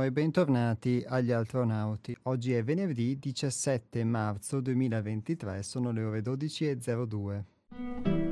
E bentornati agli astronauti. Oggi è venerdì 17 marzo 2023, sono le ore 12.02.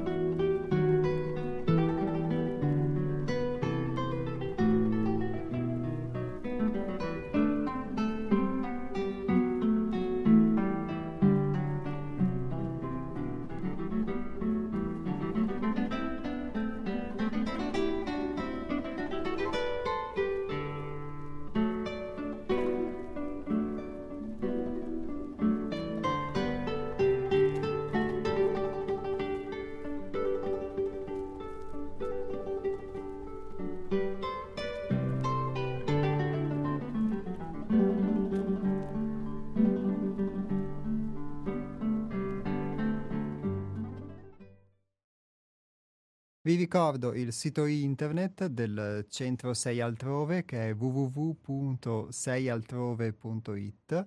ricordo il sito internet del centro 6 altrove che è www.seialtrove.it,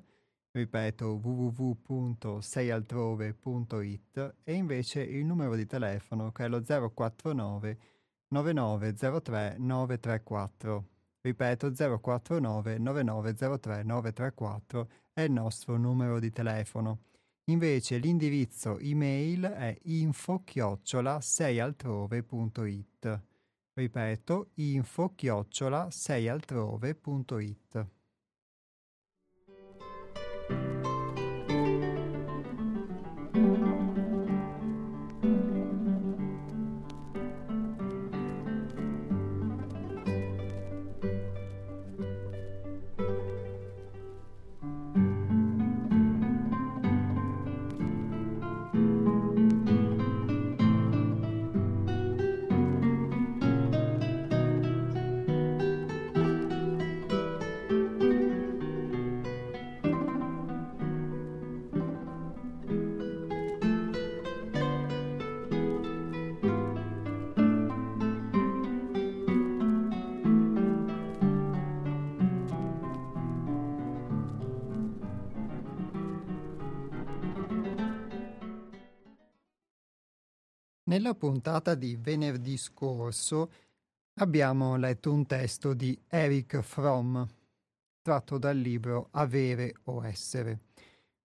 ripeto www.seialtrove.it e invece il numero di telefono che è lo 049 9903 934. Ripeto 049 9903 934 è il nostro numero di telefono. Invece l'indirizzo email è info-seialtrove.it. Ripeto, info-seialtrove.it. Nella puntata di venerdì scorso abbiamo letto un testo di Eric Fromm, tratto dal libro Avere o essere.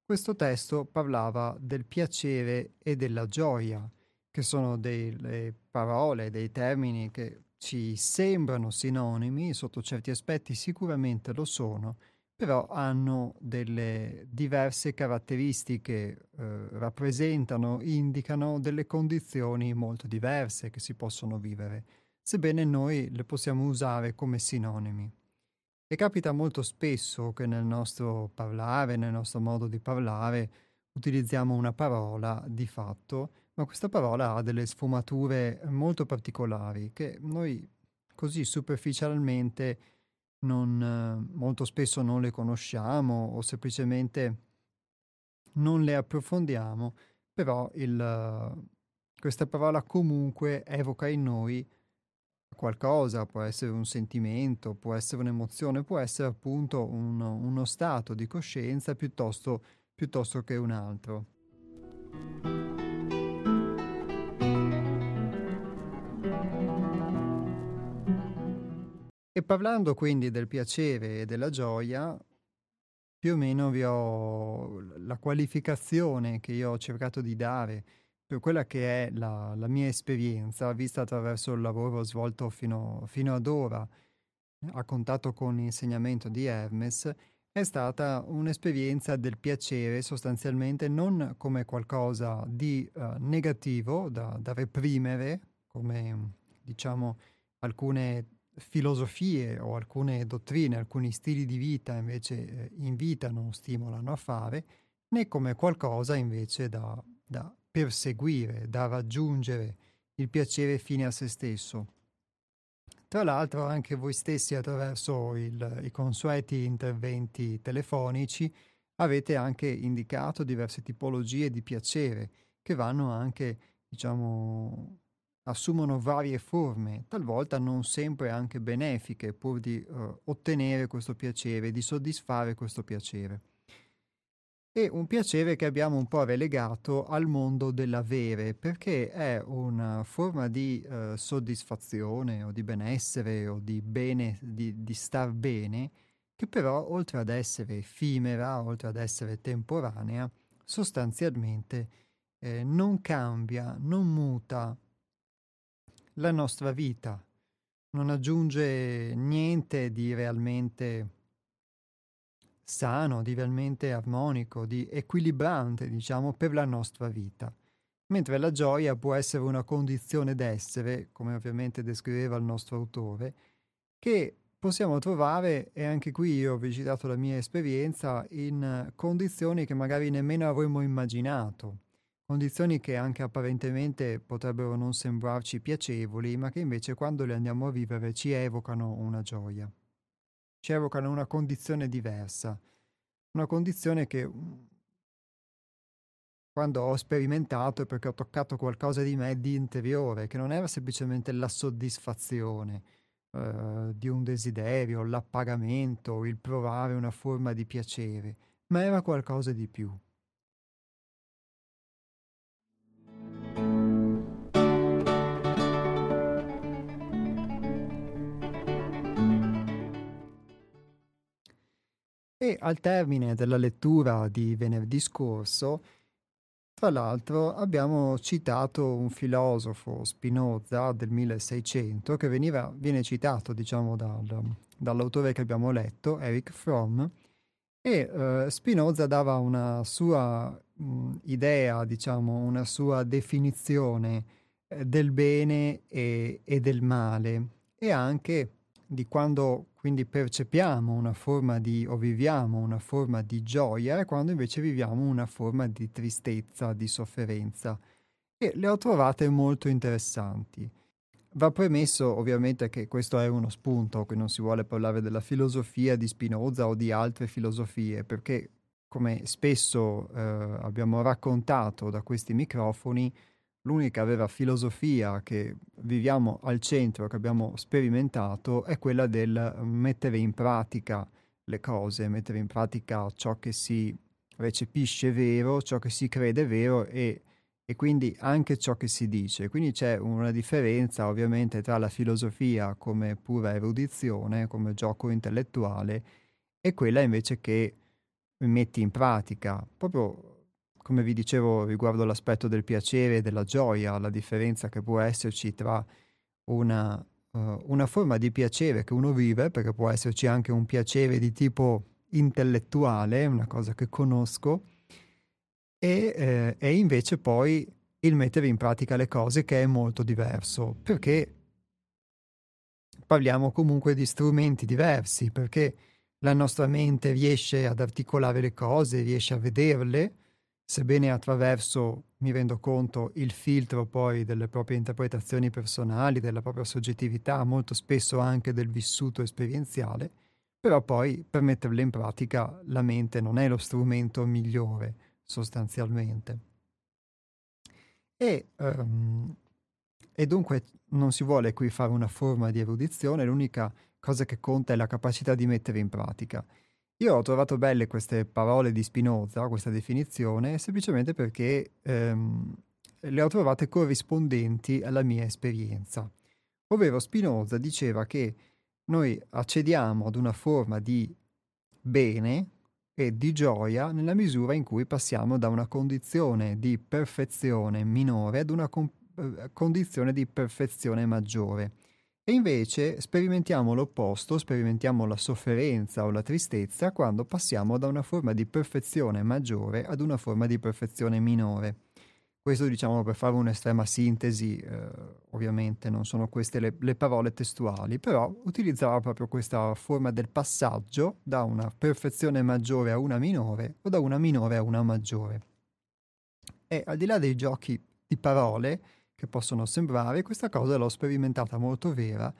Questo testo parlava del piacere e della gioia, che sono delle parole, dei termini che ci sembrano sinonimi, sotto certi aspetti sicuramente lo sono, però hanno delle diverse caratteristiche, eh, rappresentano, indicano delle condizioni molto diverse che si possono vivere, sebbene noi le possiamo usare come sinonimi. E capita molto spesso che nel nostro parlare, nel nostro modo di parlare, utilizziamo una parola di fatto, ma questa parola ha delle sfumature molto particolari che noi così superficialmente non, molto spesso non le conosciamo o semplicemente non le approfondiamo, però il, questa parola comunque evoca in noi qualcosa, può essere un sentimento, può essere un'emozione, può essere appunto un, uno stato di coscienza piuttosto, piuttosto che un altro. E parlando quindi del piacere e della gioia, più o meno vi ho la qualificazione che io ho cercato di dare per quella che è la, la mia esperienza, vista attraverso il lavoro svolto fino, fino ad ora a contatto con l'insegnamento di Hermes, è stata un'esperienza del piacere sostanzialmente non come qualcosa di uh, negativo da, da reprimere, come diciamo alcune filosofie o alcune dottrine, alcuni stili di vita invece eh, invitano, stimolano a fare, né come qualcosa invece da, da perseguire, da raggiungere il piacere fine a se stesso. Tra l'altro anche voi stessi attraverso il, i consueti interventi telefonici avete anche indicato diverse tipologie di piacere che vanno anche, diciamo, assumono varie forme, talvolta non sempre anche benefiche, pur di uh, ottenere questo piacere, di soddisfare questo piacere. e un piacere che abbiamo un po' relegato al mondo dell'avere, perché è una forma di eh, soddisfazione o di benessere o di bene, di, di star bene, che però oltre ad essere effimera, oltre ad essere temporanea, sostanzialmente eh, non cambia, non muta la nostra vita, non aggiunge niente di realmente sano, di realmente armonico, di equilibrante, diciamo, per la nostra vita. Mentre la gioia può essere una condizione d'essere, come ovviamente descriveva il nostro autore, che possiamo trovare, e anche qui io ho visitato la mia esperienza, in condizioni che magari nemmeno avremmo immaginato, condizioni che anche apparentemente potrebbero non sembrarci piacevoli, ma che invece quando le andiamo a vivere ci evocano una gioia ci evocano una condizione diversa, una condizione che mm, quando ho sperimentato è perché ho toccato qualcosa di me di interiore, che non era semplicemente la soddisfazione eh, di un desiderio, l'appagamento, il provare una forma di piacere, ma era qualcosa di più. E al termine della lettura di venerdì scorso, tra l'altro, abbiamo citato un filosofo Spinoza del 1600 che veniva, viene citato, diciamo, dal, dall'autore che abbiamo letto, Eric Fromm, e eh, Spinoza dava una sua mh, idea, diciamo, una sua definizione eh, del bene e, e del male e anche di quando quindi percepiamo una forma di o viviamo una forma di gioia quando invece viviamo una forma di tristezza, di sofferenza. E le ho trovate molto interessanti. Va premesso ovviamente che questo è uno spunto, che non si vuole parlare della filosofia di Spinoza o di altre filosofie, perché come spesso eh, abbiamo raccontato da questi microfoni, l'unica vera filosofia che viviamo al centro, che abbiamo sperimentato, è quella del mettere in pratica le cose, mettere in pratica ciò che si recepisce vero, ciò che si crede vero e, e quindi anche ciò che si dice. Quindi c'è una differenza ovviamente tra la filosofia come pura erudizione, come gioco intellettuale, e quella invece che metti in pratica, proprio come vi dicevo riguardo l'aspetto del piacere e della gioia, la differenza che può esserci tra una, uh, una forma di piacere che uno vive, perché può esserci anche un piacere di tipo intellettuale, una cosa che conosco, e, eh, e invece poi il mettere in pratica le cose che è molto diverso, perché parliamo comunque di strumenti diversi, perché la nostra mente riesce ad articolare le cose, riesce a vederle, sebbene attraverso, mi rendo conto, il filtro poi delle proprie interpretazioni personali, della propria soggettività, molto spesso anche del vissuto esperienziale, però poi per metterle in pratica la mente non è lo strumento migliore sostanzialmente. E, um, e dunque non si vuole qui fare una forma di erudizione, l'unica cosa che conta è la capacità di mettere in pratica. Io ho trovato belle queste parole di Spinoza, questa definizione, semplicemente perché ehm, le ho trovate corrispondenti alla mia esperienza. Ovvero Spinoza diceva che noi accediamo ad una forma di bene e di gioia nella misura in cui passiamo da una condizione di perfezione minore ad una com- eh, condizione di perfezione maggiore. E invece sperimentiamo l'opposto, sperimentiamo la sofferenza o la tristezza quando passiamo da una forma di perfezione maggiore ad una forma di perfezione minore. Questo diciamo per fare un'estrema sintesi, eh, ovviamente non sono queste le, le, parole testuali, però utilizzava proprio questa forma del passaggio da una perfezione maggiore a una minore o da una minore a una maggiore. E al di là dei giochi di parole, che possono sembrare, questa cosa l'ho sperimentata molto vera,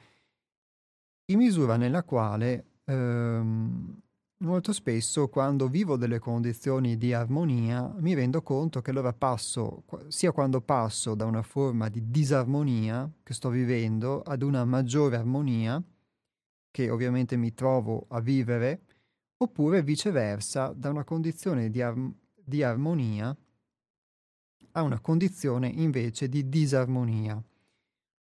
in misura nella quale ehm, molto spesso quando vivo delle condizioni di armonia mi rendo conto che allora passo, sia quando passo da una forma di disarmonia che sto vivendo ad una maggiore armonia, che ovviamente mi trovo a vivere, oppure viceversa da una condizione di, ar- di armonia a una condizione invece di disarmonia.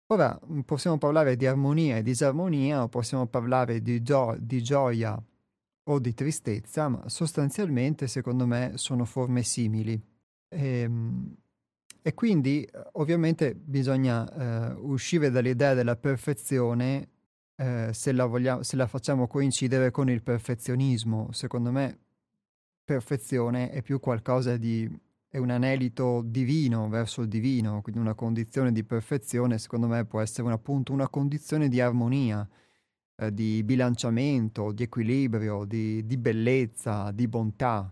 Ora possiamo parlare di armonia e disarmonia o possiamo parlare di, gio- di gioia o di tristezza, ma sostanzialmente secondo me sono forme simili. E, ehm, e quindi ovviamente bisogna eh, uscire dall'idea della perfezione eh, se, la vogliamo, se la facciamo coincidere con il perfezionismo. Secondo me perfezione è più qualcosa di è un anelito divino verso il divino, quindi una condizione di perfezione, secondo me può essere un, appunto una condizione di armonia, eh, di bilanciamento, di equilibrio, di, di bellezza, di bontà,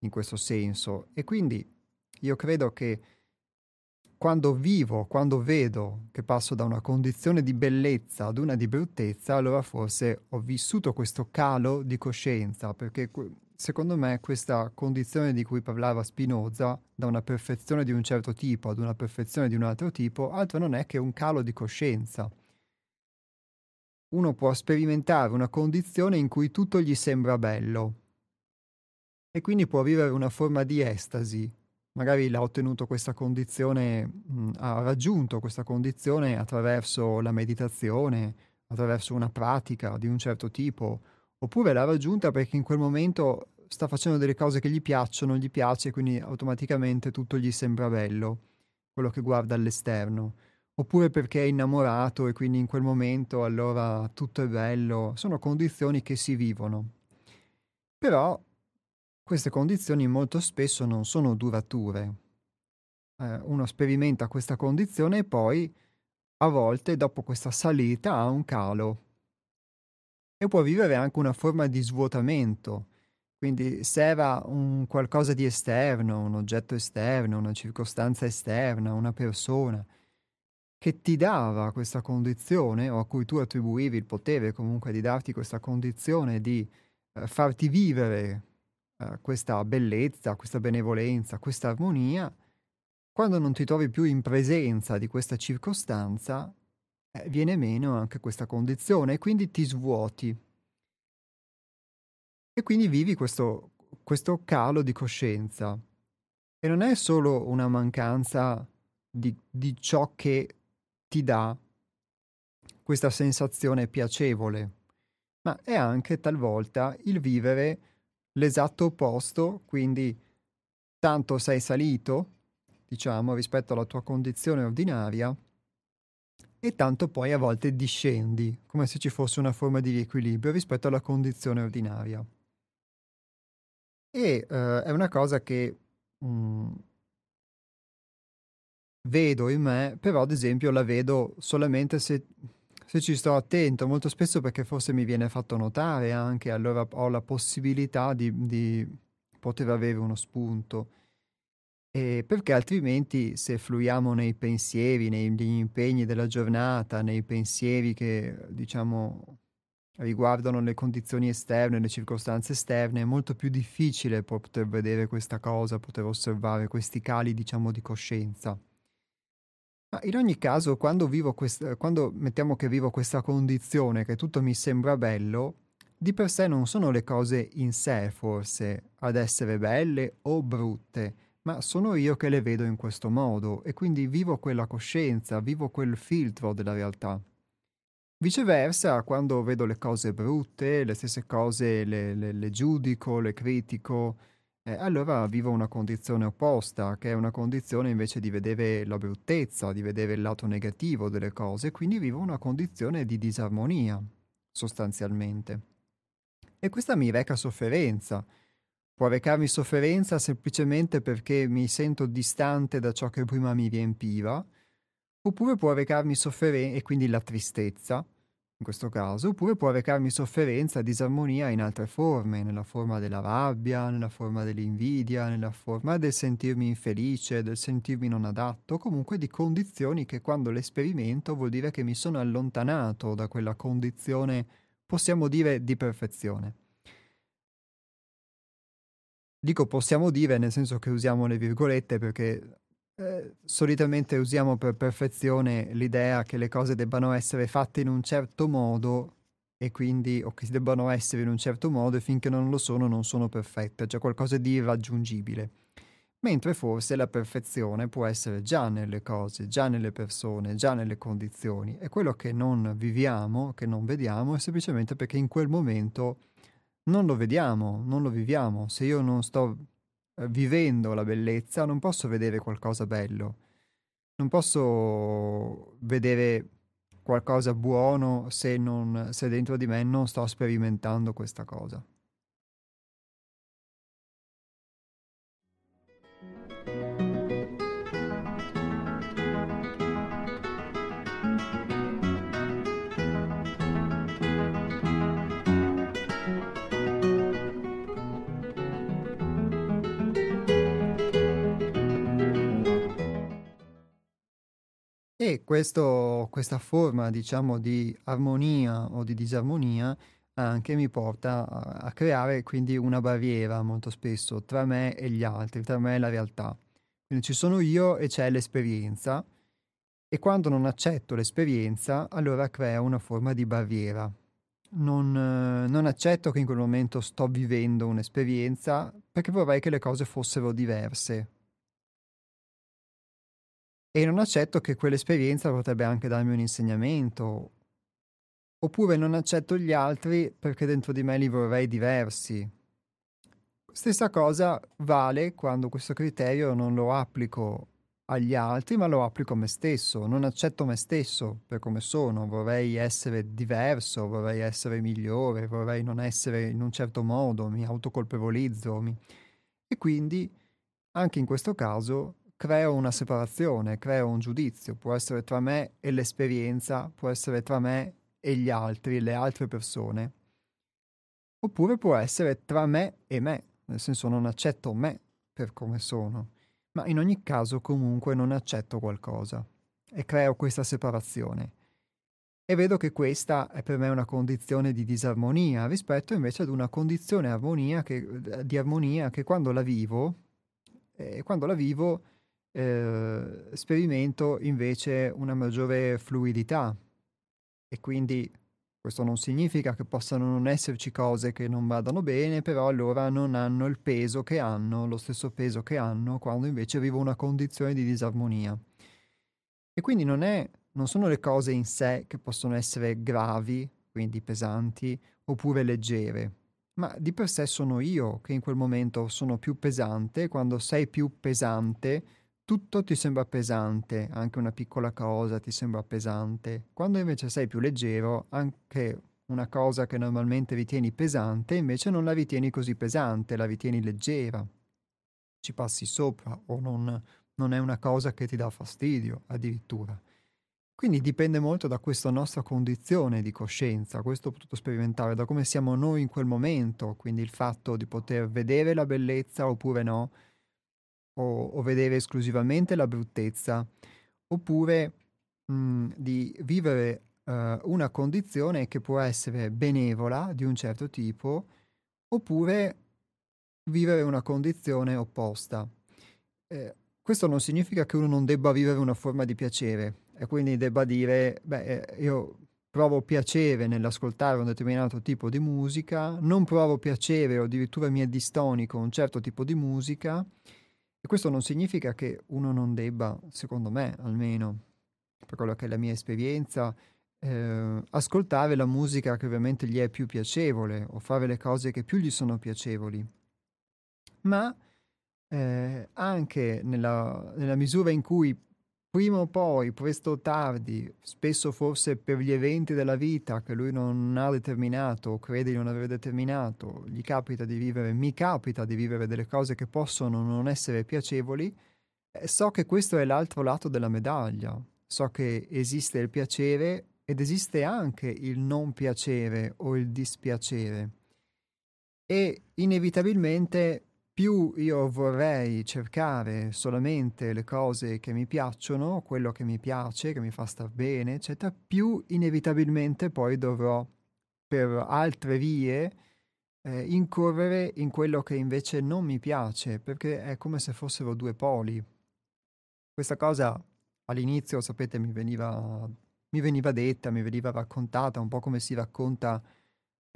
in questo senso. E quindi io credo che quando vivo, quando vedo che passo da una condizione di bellezza ad una di bruttezza, allora forse ho vissuto questo calo di coscienza, perché secondo me questa condizione di cui parlava Spinoza, da una perfezione di un certo tipo ad una perfezione di un altro tipo, altro non è che un calo di coscienza. Uno può sperimentare una condizione in cui tutto gli sembra bello e quindi può vivere una forma di estasi. Magari l'ha ottenuto questa condizione, mh, ha raggiunto questa condizione attraverso la meditazione, attraverso una pratica di un certo tipo, oppure l'ha raggiunta perché in quel momento sta facendo delle cose che gli piacciono, gli piace, quindi automaticamente tutto gli sembra bello, quello che guarda all'esterno. Oppure perché è innamorato e quindi in quel momento allora tutto è bello. Sono condizioni che si vivono. Però queste condizioni molto spesso non sono durature. Eh, uno sperimenta questa condizione e poi a volte dopo questa salita ha un calo e può vivere anche una forma di svuotamento. Quindi se era un qualcosa di esterno, un oggetto esterno, una circostanza esterna, una persona che ti dava questa condizione o a cui tu attribuivi il potere comunque di darti questa condizione di eh, farti vivere eh, questa bellezza, questa benevolenza, questa armonia, quando non ti trovi più in presenza di questa circostanza, eh, viene meno anche questa condizione e quindi ti svuoti. E quindi vivi questo, questo calo di coscienza. E non è solo una mancanza di, di ciò che ti dà questa sensazione piacevole, ma è anche talvolta il vivere l'esatto opposto, quindi tanto sei salito, diciamo, rispetto alla tua condizione ordinaria, e tanto poi a volte discendi, come se ci fosse una forma di riequilibrio rispetto alla condizione ordinaria. E uh, è una cosa che mh, mm, vedo in me, però ad esempio la vedo solamente se, se ci sto attento, molto spesso perché forse mi viene fatto notare anche, allora ho la possibilità di, di poter avere uno spunto. E perché altrimenti se fluiamo nei pensieri, negli impegni della giornata, nei pensieri che diciamo riguardano le condizioni esterne, le circostanze esterne, è molto più difficile poter vedere questa cosa, poter osservare questi cali diciamo di coscienza. Ma in ogni caso, quando, vivo quest- quando mettiamo che vivo questa condizione, che tutto mi sembra bello, di per sé non sono le cose in sé forse ad essere belle o brutte, ma sono io che le vedo in questo modo e quindi vivo quella coscienza, vivo quel filtro della realtà. Viceversa, quando vedo le cose brutte, le stesse cose le, le, le giudico, le critico, eh, allora vivo una condizione opposta, che è una condizione invece di vedere la bruttezza, di vedere il lato negativo delle cose, quindi vivo una condizione di disarmonia, sostanzialmente. E questa mi reca sofferenza, Può recarmi sofferenza semplicemente perché mi sento distante da ciò che prima mi riempiva, oppure può recarmi sofferenza, e quindi la tristezza, in questo caso, oppure può recarmi sofferenza, disarmonia in altre forme, nella forma della rabbia, nella forma dell'invidia, nella forma del sentirmi infelice, del sentirmi non adatto, comunque di condizioni che quando le sperimento vuol dire che mi sono allontanato da quella condizione, possiamo dire, di perfezione. Dico possiamo dire nel senso che usiamo le virgolette perché eh, solitamente usiamo per perfezione l'idea che le cose debbano essere fatte in un certo modo e quindi o che debbano essere in un certo modo e finché non lo sono non sono perfette, cioè qualcosa di irraggiungibile. mentre forse la perfezione può essere già nelle cose, già nelle persone, già nelle condizioni. E quello che non viviamo, che non vediamo, è semplicemente perché in quel momento non lo vediamo, non lo viviamo. Se io non sto eh, vivendo la bellezza, non posso vedere qualcosa bello. Non posso vedere qualcosa buono se, non, se dentro di me non sto sperimentando questa cosa. E questo, questa forma, diciamo, di armonia o di disarmonia anche mi porta a, a, creare quindi una barriera molto spesso tra me e gli altri, tra me e la realtà. Quindi ci sono io e c'è l'esperienza e quando non accetto l'esperienza allora creo una forma di barriera. Non, non accetto che in quel momento sto vivendo un'esperienza perché vorrei che le cose fossero diverse, e non accetto che quell'esperienza potrebbe anche darmi un insegnamento. Oppure non accetto gli altri perché dentro di me li vorrei diversi. Stessa cosa vale quando questo criterio non lo applico agli altri, ma lo applico a me stesso. Non accetto me stesso per come sono, vorrei essere diverso, vorrei essere migliore, vorrei non essere in un certo modo, mi autocolpevolizzo. Mi... E quindi, anche in questo caso, creo una separazione, creo un giudizio, può essere tra me e l'esperienza, può essere tra me e gli altri, le altre persone, oppure può essere tra me e me, nel senso non accetto me per come sono, ma in ogni caso comunque non accetto qualcosa e creo questa separazione. E vedo che questa è per me una condizione di disarmonia rispetto invece ad una condizione armonia che, di armonia che quando la vivo, eh, quando la vivo eh, sperimento invece una maggiore fluidità e quindi questo non significa che possano non esserci cose che non vadano bene, però allora non hanno il peso che hanno, lo stesso peso che hanno quando invece vivo una condizione di disarmonia. E quindi non, è, non sono le cose in sé che possono essere gravi, quindi pesanti, oppure leggere, ma di per sé sono io che in quel momento sono più pesante, quando sei più pesante tutto ti sembra pesante, anche una piccola cosa ti sembra pesante, quando invece sei più leggero, anche una cosa che normalmente ritieni pesante, invece non la ritieni così pesante, la ritieni leggera. Ci passi sopra o non, non è una cosa che ti dà fastidio addirittura. Quindi dipende molto da questa nostra condizione di coscienza, questo ho potuto sperimentare, da come siamo noi in quel momento, quindi il fatto di poter vedere la bellezza oppure no, o, o vedere esclusivamente la bruttezza, oppure mh, di vivere uh, una condizione che può essere benevola di un certo tipo, oppure vivere una condizione opposta. Eh, questo non significa che uno non debba vivere una forma di piacere e quindi debba dire, beh, eh, io provo piacere nell'ascoltare un determinato tipo di musica, non provo piacere o addirittura mi è distonico un certo tipo di musica e questo non significa che uno non debba, secondo me almeno, per quello che è la mia esperienza, eh, ascoltare la musica che ovviamente gli è più piacevole o fare le cose che più gli sono piacevoli. Ma eh, anche nella, nella misura in cui prima o poi, presto o tardi, spesso forse per gli eventi della vita che lui non ha determinato o crede di non aver determinato, gli capita di vivere, mi capita di vivere delle cose che possono non essere piacevoli, eh, so che questo è l'altro lato della medaglia. So che esiste il piacere ed esiste anche il non piacere o il dispiacere. E inevitabilmente più io vorrei cercare solamente le cose che mi piacciono, quello che mi piace, che mi fa star bene, eccetera, più inevitabilmente poi dovrò per altre vie eh, incorrere in quello che invece non mi piace, perché è come se fossero due poli. Questa cosa all'inizio, sapete, mi veniva, mi veniva detta, mi veniva raccontata, un po' come si racconta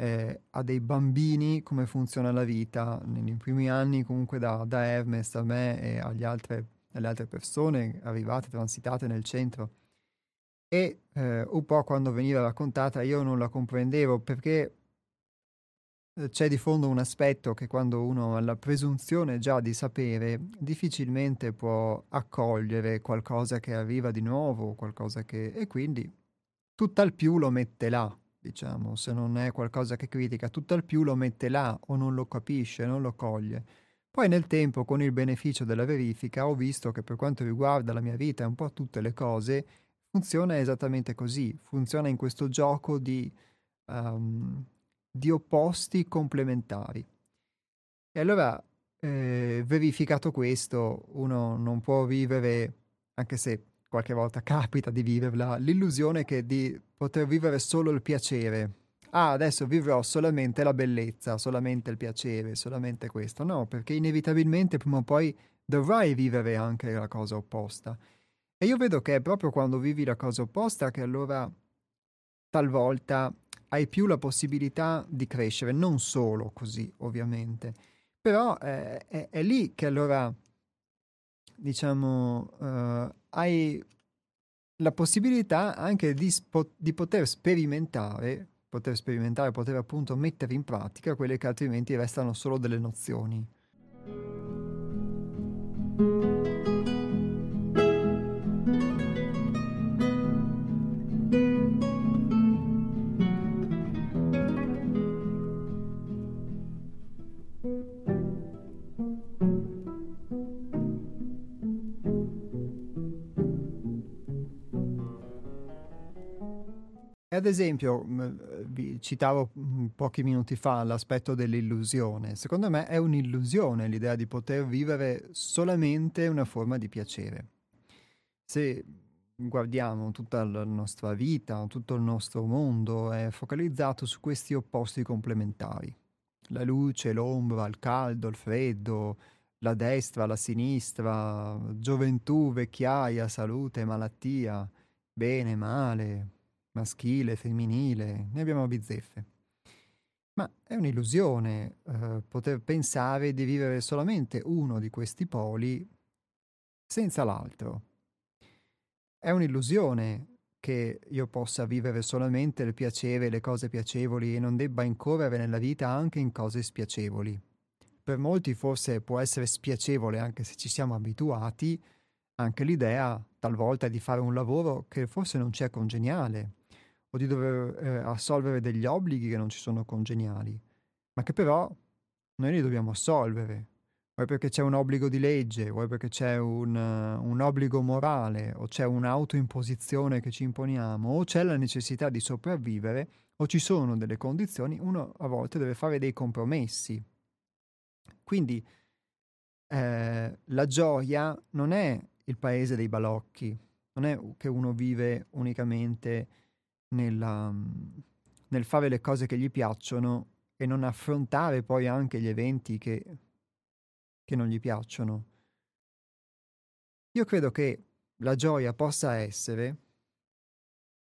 eh, a dei bambini come funziona la vita. Nei primi anni comunque da, da Hermes a me e agli altre, alle altre persone arrivate, transitate nel centro. E eh, un po' quando veniva raccontata io non la comprendevo perché eh, c'è di fondo un aspetto che quando uno ha la presunzione già di sapere, difficilmente può accogliere qualcosa che arriva di nuovo, qualcosa che... e quindi tutt'al più lo mette là, diciamo, se non è qualcosa che critica, tutt'al più lo mette là o non lo capisce, non lo coglie. Poi nel tempo, con il beneficio della verifica, ho visto che per quanto riguarda la mia vita e un po' tutte le cose, funziona esattamente così, funziona in questo gioco di... Um, di opposti complementari. E allora, eh, verificato questo, uno non può vivere, anche se qualche volta capita di viverla, l'illusione che di poter vivere solo il piacere. Ah, adesso vivrò solamente la bellezza, solamente il piacere, solamente questo. No, perché inevitabilmente prima o poi dovrai vivere anche la cosa opposta. E io vedo che è proprio quando vivi la cosa opposta che allora talvolta hai più la possibilità di crescere, non solo così ovviamente, però eh, è, è, lì che allora diciamo uh, hai la possibilità anche di, spo- di poter sperimentare, poter sperimentare, poter appunto mettere in pratica quelle che altrimenti restano solo delle nozioni. Ad esempio, vi citavo pochi minuti fa l'aspetto dell'illusione. Secondo me è un'illusione l'idea di poter vivere solamente una forma di piacere. Se guardiamo tutta la nostra vita, tutto il nostro mondo è focalizzato su questi opposti complementari. La luce, l'ombra, il caldo, il freddo, la destra, la sinistra, gioventù, vecchiaia, salute, malattia, bene, male, maschile, femminile, ne abbiamo bizzeffe. Ma è un'illusione eh, poter pensare di vivere solamente uno di questi poli senza l'altro. È un'illusione che io possa vivere solamente il piacere, le cose piacevoli e non debba incorrere nella vita anche in cose spiacevoli. Per molti forse può essere spiacevole anche se ci siamo abituati, anche l'idea talvolta di fare un lavoro che forse non ci è congeniale, o di dover eh, assolvere degli obblighi che non ci sono congeniali, ma che però noi li dobbiamo assolvere. Vuoi perché c'è un obbligo di legge, vuoi perché c'è un, uh, un obbligo morale, o c'è un'autoimposizione che ci imponiamo, o c'è la necessità di sopravvivere, o ci sono delle condizioni, uno a volte deve fare dei compromessi. Quindi eh, la gioia non è il paese dei balocchi, non è che uno vive unicamente nella, nel fare le cose che gli piacciono e non affrontare poi anche gli eventi che, che non gli piacciono. Io credo che la gioia possa essere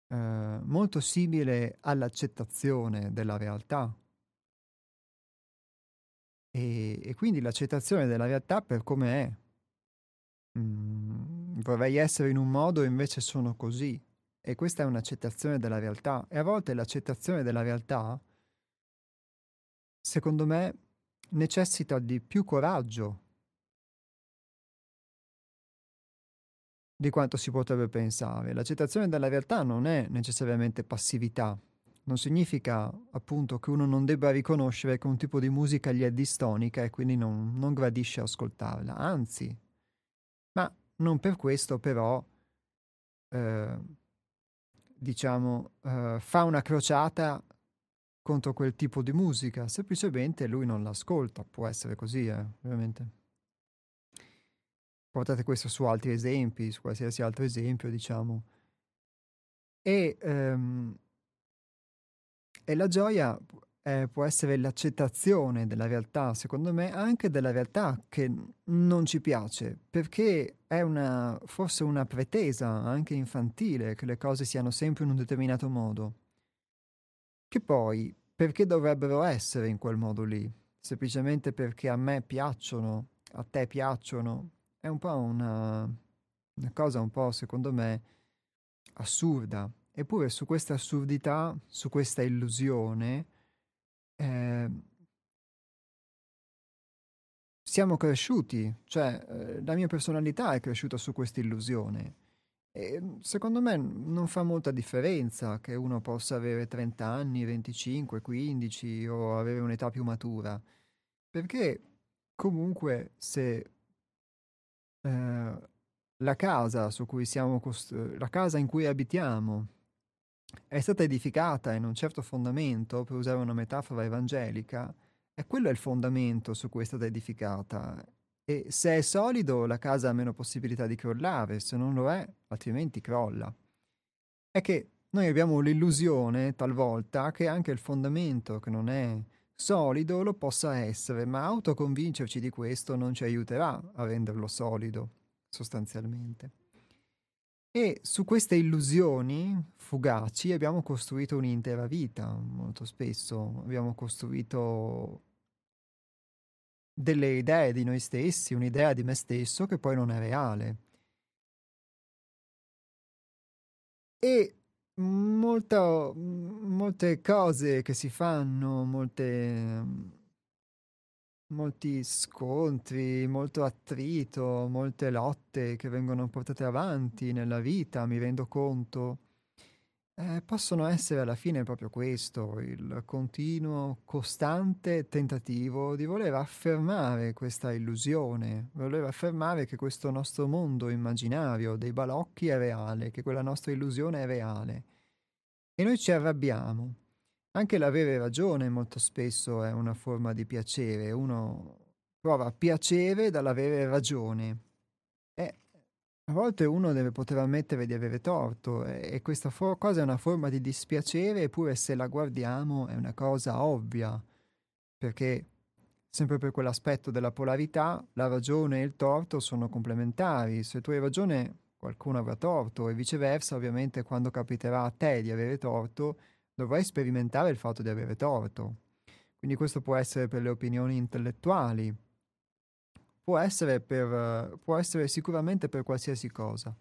eh, molto simile all'accettazione della realtà. E, e, quindi l'accettazione della realtà per come è. Mm, vorrei essere in un modo e invece sono così. E questa è un'accettazione della realtà. E a volte l'accettazione della realtà, secondo me, necessita di più coraggio di quanto si potrebbe pensare. L'accettazione della realtà non è necessariamente passività. Non significa appunto che uno non debba riconoscere che un tipo di musica gli è distonica e quindi non, non gradisce ascoltarla. Anzi, ma non per questo però eh, diciamo, uh, fa una crociata contro quel tipo di musica, semplicemente lui non l'ascolta, può essere così, eh, ovviamente. Portate questo su altri esempi, su qualsiasi altro esempio, diciamo. E, um, e la gioia eh, può essere l'accettazione della realtà, secondo me, anche della realtà che non ci piace, perché è una, forse una pretesa anche infantile che le cose siano sempre in un determinato modo, che poi perché dovrebbero essere in quel modo lì? Semplicemente perché a me piacciono, a te piacciono? È un po' una, una cosa un po', secondo me, assurda. Eppure su questa assurdità, su questa illusione, eh, siamo cresciuti, cioè eh, la mia personalità è cresciuta su questa illusione. E secondo me non fa molta differenza che uno possa avere 30 anni, 25, 15 o avere un'età più matura, perché comunque se eh, la casa su cui siamo costru- la casa in cui abitiamo è stata edificata in un certo fondamento, per usare una metafora evangelica, e quello è il fondamento su cui è stata edificata. E se è solido, la casa ha meno possibilità di crollare, se non lo è, altrimenti crolla. È che noi abbiamo l'illusione, talvolta, che anche il fondamento che non è solido lo possa essere, ma autoconvincerci di questo non ci aiuterà a renderlo solido, sostanzialmente. E su queste illusioni fugaci abbiamo costruito un'intera vita, molto spesso abbiamo costruito delle idee di noi stessi, un'idea di me stesso che poi non è reale. E molta, molte cose che si fanno, molte molti scontri, molto attrito, molte lotte che vengono portate avanti nella vita, mi rendo conto, eh, possono essere alla fine proprio questo, il continuo, costante tentativo di voler affermare questa illusione, voler affermare che questo nostro mondo immaginario dei balocchi è reale, che quella nostra illusione è reale. E noi ci arrabbiamo anche l'avere ragione molto spesso è una forma di piacere, uno prova piacere dall'avere ragione. E a volte uno deve poter ammettere di avere torto e, questa for- cosa è una forma di dispiacere, eppure se la guardiamo è una cosa ovvia, perché sempre per quell'aspetto della polarità, la ragione e il torto sono complementari. Se tu hai ragione, qualcuno avrà torto e viceversa, ovviamente quando capiterà a te di avere torto, dovrai sperimentare il fatto di avere torto. Quindi questo può essere per le opinioni intellettuali, può essere, per, può essere sicuramente per qualsiasi cosa.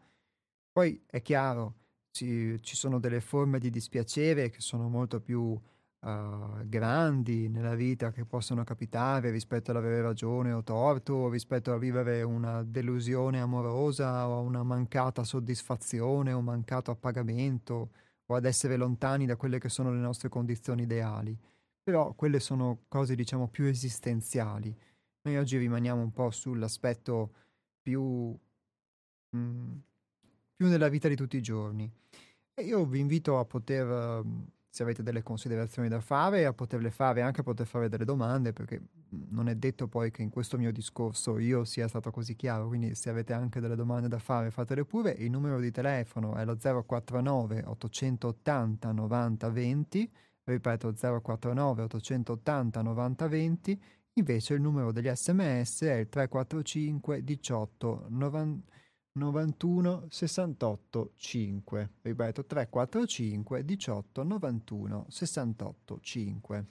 Poi è chiaro, ci, ci sono delle forme di dispiacere che sono molto più uh, grandi nella vita che possono capitare rispetto all'avere ragione o torto, rispetto a vivere una delusione amorosa o una mancata soddisfazione o mancato appagamento o ad essere lontani da quelle che sono le nostre condizioni ideali. Però quelle sono cose, diciamo, più esistenziali. Noi oggi rimaniamo un po' sull'aspetto più, mh, mm, più nella vita di tutti i giorni. E io vi invito a poter se avete delle considerazioni da fare, a poterle fare, anche a poter fare delle domande, perché non è detto poi che in questo mio discorso io sia stato così chiaro, quindi se avete anche delle domande da fare fatele pure, il numero di telefono è lo 049 880 90 20, ripeto 049 880 90 20, invece il numero degli sms è il 345 18 90 91 68 5. Ripeto 345 18 91 68 5.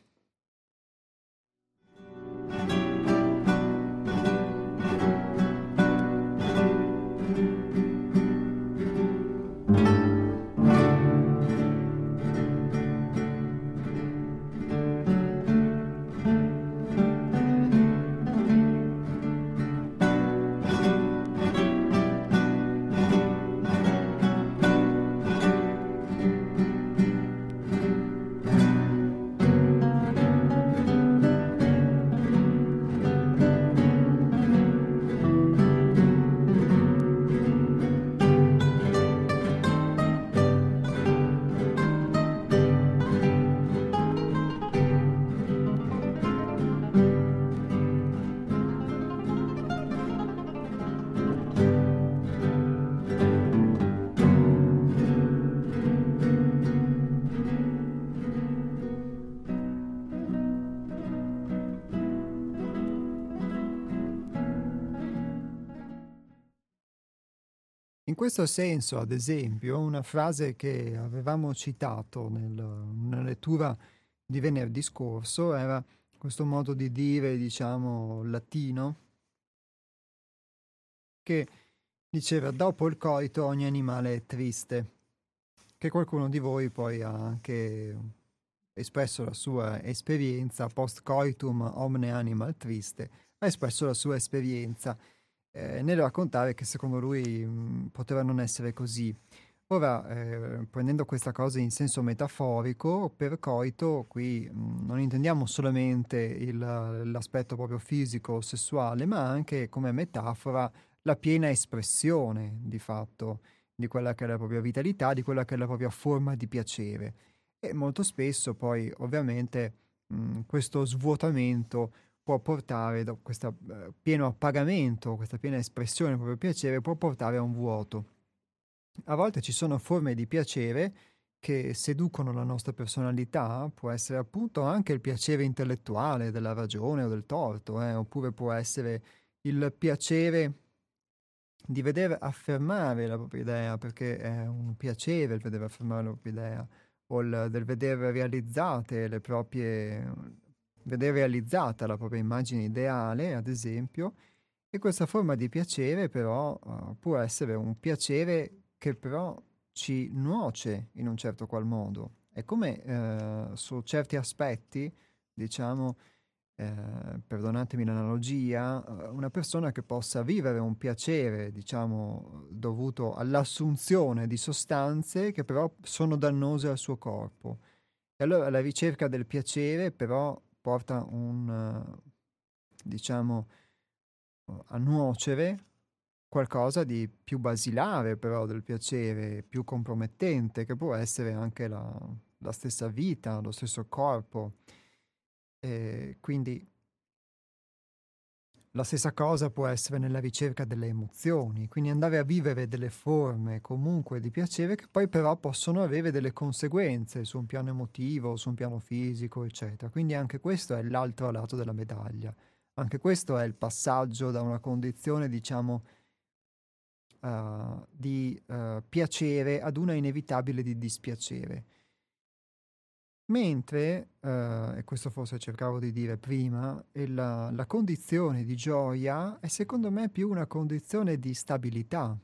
Questo senso, ad esempio, una frase che avevamo citato nel, nella lettura di venerdì scorso era questo modo di dire, diciamo, latino, che diceva dopo il coito ogni animale è triste, che qualcuno di voi poi ha anche espresso la sua esperienza post coitum omne animal triste, ha espresso la sua esperienza eh, nel raccontare che secondo lui mh, poteva non essere così. Ora, eh, prendendo questa cosa in senso metaforico, per coito qui mh, non intendiamo solamente il, l'aspetto proprio fisico, sessuale, ma anche come metafora la piena espressione di fatto di quella che è la propria vitalità, di quella che è la propria forma di piacere. E molto spesso poi ovviamente mh, questo svuotamento può portare, questo eh, pieno appagamento, questa piena espressione del proprio piacere può portare a un vuoto. A volte ci sono forme di piacere che seducono la nostra personalità, può essere appunto anche il piacere intellettuale della ragione o del torto, eh? oppure può essere il piacere di vedere affermare la propria idea, perché è un piacere il vedere affermare la propria idea, o il, del vedere realizzate le proprie, vedere realizzata la propria immagine ideale, ad esempio, e questa forma di piacere però uh, può essere un piacere che però ci nuoce in un certo qual modo. È come eh, su certi aspetti, diciamo, eh, perdonatemi l'analogia, eh, una persona che possa vivere un piacere, diciamo, dovuto all'assunzione di sostanze che però sono dannose al suo corpo. E allora la ricerca del piacere però porta un, diciamo, a nuocere qualcosa di più basilare però del piacere, più compromettente, che può essere anche la, la stessa vita, lo stesso corpo. E quindi la stessa cosa può essere nella ricerca delle emozioni, quindi andare a vivere delle forme comunque di piacere che poi però possono avere delle conseguenze su un piano emotivo, su un piano fisico, eccetera. Quindi anche questo è l'altro lato della medaglia. Anche questo è il passaggio da una condizione, diciamo, uh, di uh, piacere ad una inevitabile di dispiacere. Mentre, uh, e questo forse cercavo di dire prima, la, la condizione di gioia è secondo me più una condizione di stabilità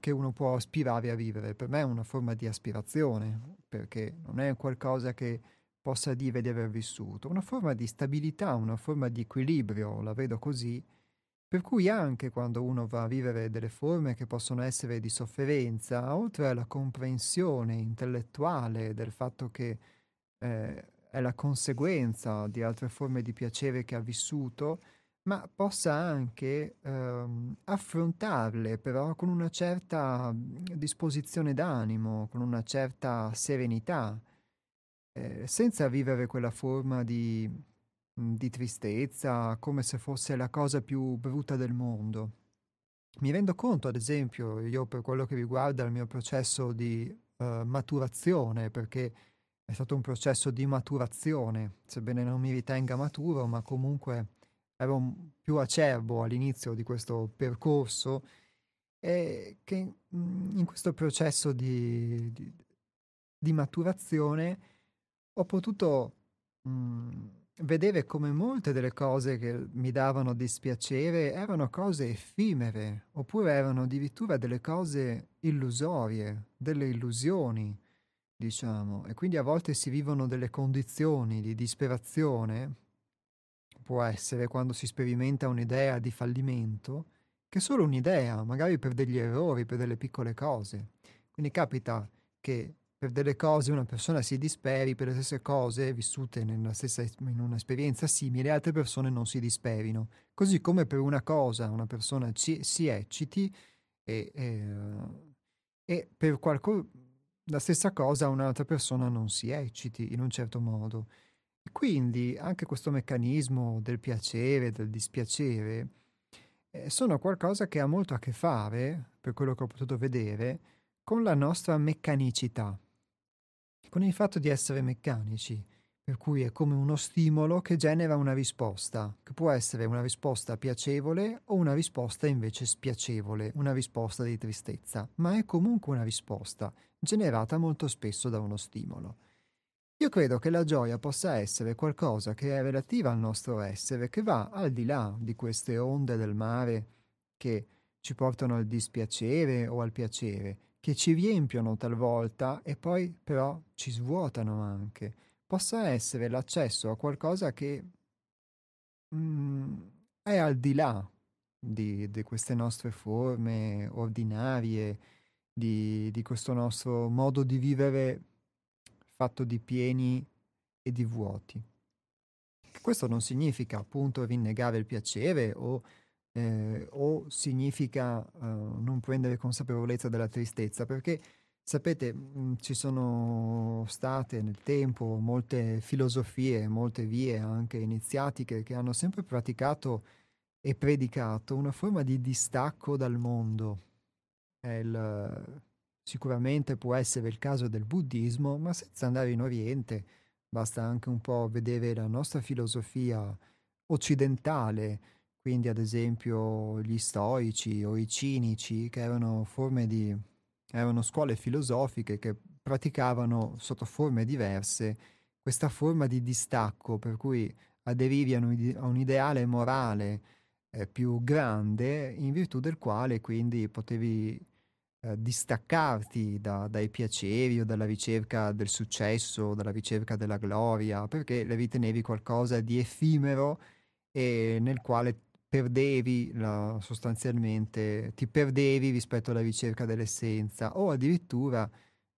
che uno può aspirare a vivere. Per me è una forma di aspirazione, perché non è qualcosa che possa dire di aver vissuto, una forma di stabilità, una forma di equilibrio, la vedo così, per cui anche quando uno va a vivere delle forme che possono essere di sofferenza, oltre alla comprensione intellettuale del fatto che eh, è la conseguenza di altre forme di piacere che ha vissuto, ma possa anche ehm, affrontarle però con una certa disposizione d'animo, con una certa serenità, eh, senza vivere quella forma di di tristezza, come se fosse la cosa più brutta del mondo. Mi rendo conto, ad esempio, io per quello che riguarda il mio processo di uh, maturazione, perché è stato un processo di maturazione, sebbene non mi ritenga maturo, ma comunque ero più acerbo all'inizio di questo percorso e che mhmm, in questo processo di, di, di maturazione ho potuto mh, mhmm, vedere come molte delle cose che mi davano dispiacere erano cose effimere, oppure erano addirittura delle cose illusorie, delle illusioni, diciamo, e quindi a volte si vivono delle condizioni di disperazione, può essere quando si sperimenta un'idea di fallimento, che è solo un'idea, magari per degli errori, per delle piccole cose. Quindi capita che per delle cose una persona si disperi, per le stesse cose vissute stessa, in un'esperienza simile, altre persone non si disperino. Così come per una cosa una persona ci, si ecciti e, e, e per qualcosa la stessa cosa un'altra persona non si ecciti in un certo modo. Quindi anche questo meccanismo del piacere, del dispiacere, eh, sono qualcosa che ha molto a che fare, per quello che ho potuto vedere, con la nostra meccanicità con il fatto di essere meccanici, per cui è come uno stimolo che genera una risposta, che può essere una risposta piacevole o una risposta invece spiacevole, una risposta di tristezza, ma è comunque una risposta generata molto spesso da uno stimolo. Io credo che la gioia possa essere qualcosa che è relativa al nostro essere, che va al di là di queste onde del mare che ci portano al dispiacere o al piacere, che ci riempiono talvolta e poi però ci svuotano anche. Possa essere l'accesso a qualcosa che mm, è al di là di, di, queste nostre forme ordinarie, di, di questo nostro modo di vivere fatto di pieni e di vuoti. Questo non significa appunto rinnegare il piacere o, eh, o significa uh, non prendere consapevolezza della tristezza, perché sapete mh, mm, ci sono state nel tempo molte filosofie, molte vie anche iniziatiche che hanno sempre praticato e predicato una forma di distacco dal mondo. Il, sicuramente può essere il caso del buddismo, ma senza andare in Oriente, basta anche un po' vedere la nostra filosofia occidentale, quindi ad esempio gli stoici o i cinici, che erano forme di erano scuole filosofiche che praticavano sotto forme diverse questa forma di distacco, per cui aderivi a un ideale morale eh, più grande in virtù del quale quindi potevi eh, distaccarti da, dai piaceri o dalla ricerca del successo, dalla ricerca della gloria, perché le ritenevi qualcosa di effimero e nel quale perdevi la, sostanzialmente, ti perdevi rispetto alla ricerca dell'essenza o addirittura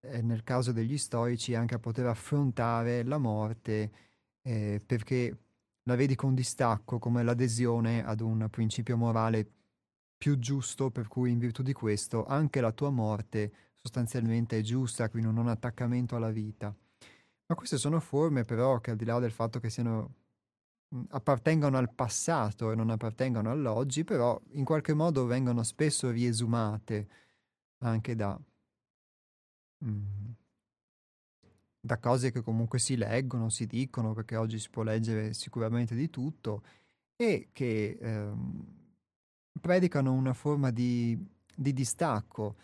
eh, nel caso degli stoici anche a poter affrontare la morte eh, perché la vedi con distacco come l'adesione ad un principio morale più giusto, per cui in virtù di questo anche la tua morte sostanzialmente è giusta, quindi non un attaccamento alla vita. Ma queste sono forme però che al di là del fatto che siano appartengono al passato e non appartengono all'oggi, però in qualche modo vengono spesso riesumate anche da, da cose che comunque si leggono, si dicono, perché oggi si può leggere sicuramente di tutto, e che ehm, predicano una forma di, di distacco.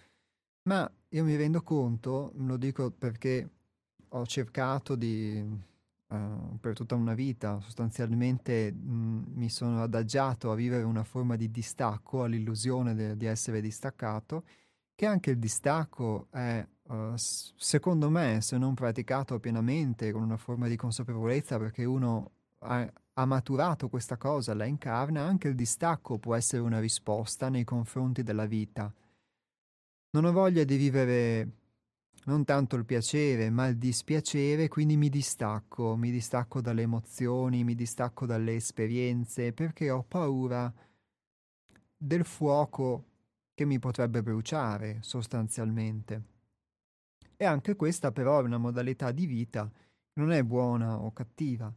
Ma io mi rendo conto, lo dico perché ho cercato di, uh, per tutta una vita, sostanzialmente mh, mi sono adagiato a vivere una forma di distacco, all'illusione de- di essere distaccato, che anche il distacco è, uh, secondo me, se non praticato pienamente, con una forma di consapevolezza, perché uno ha, ha maturato questa cosa, la incarna, anche il distacco può essere una risposta nei confronti della vita. Non ho voglia di vivere non tanto il piacere, ma il dispiacere, quindi mi distacco, mi distacco dalle emozioni, mi distacco dalle esperienze, perché ho paura del fuoco che mi potrebbe bruciare sostanzialmente. E anche questa però è una modalità di vita, non è buona o cattiva,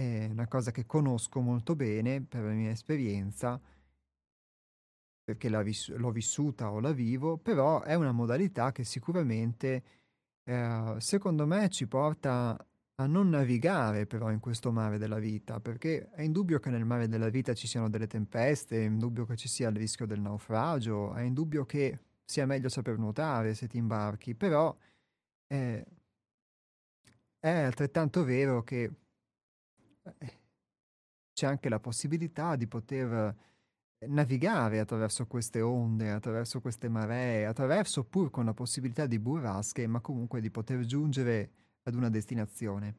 è una cosa che conosco molto bene per la mia esperienza, perché viss- l'ho vissuta o la vivo, però è una modalità che sicuramente, eh, secondo me, ci porta a non navigare però in questo mare della vita, perché è indubbio che nel mare della vita ci siano delle tempeste, è indubbio che ci sia il rischio del naufragio, è indubbio che sia meglio saper nuotare se ti imbarchi, però eh, è altrettanto vero che c'è anche la possibilità di poter navigare attraverso queste onde, attraverso queste maree, attraverso pur con la possibilità di burrasche, ma comunque di poter giungere ad una destinazione.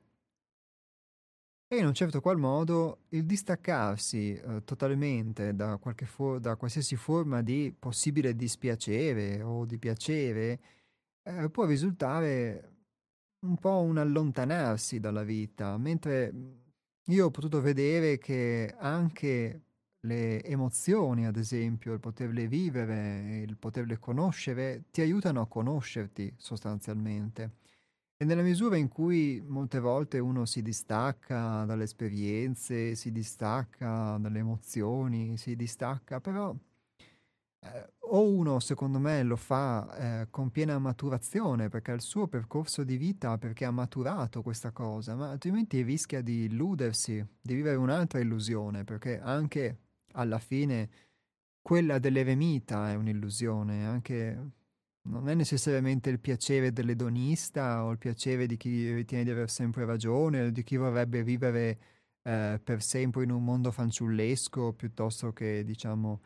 E in un certo qual modo il distaccarsi eh, totalmente da, for- da, qualsiasi forma di possibile dispiacere o di piacere eh, può risultare un po' un allontanarsi dalla vita, mentre io ho potuto vedere che anche le emozioni, ad esempio, il poterle vivere, il poterle conoscere, ti aiutano a conoscerti sostanzialmente. E nella misura in cui molte volte uno si distacca dalle esperienze, si distacca dalle emozioni, si distacca, però eh, o uno secondo me lo fa eh, con piena maturazione perché ha il suo percorso di vita, perché ha maturato questa cosa, ma altrimenti rischia di illudersi, di vivere un'altra illusione, perché anche alla fine quella dell'eremita è un'illusione, anche non è necessariamente il piacere dell'edonista o il piacere di chi ritiene di aver sempre ragione o di chi vorrebbe vivere eh, per sempre in un mondo fanciullesco piuttosto che, diciamo,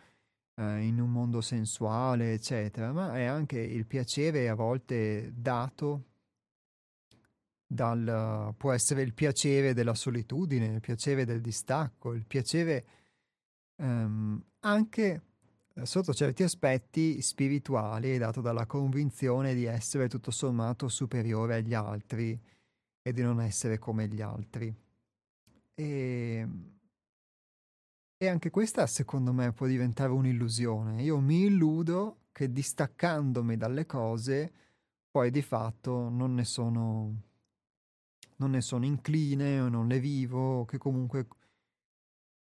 eh, in un mondo sensuale, eccetera, ma è anche il piacere a volte dato dal, può essere il piacere della solitudine, il piacere del distacco, il piacere ehm, anche eh, sotto certi aspetti spirituali dato dalla convinzione di essere tutto sommato superiore agli altri e di non essere come gli altri. E, e anche questa secondo me può diventare un'illusione. Io mi illudo che distaccandomi dalle cose poi di fatto non ne sono non ne sono incline o non le vivo o che comunque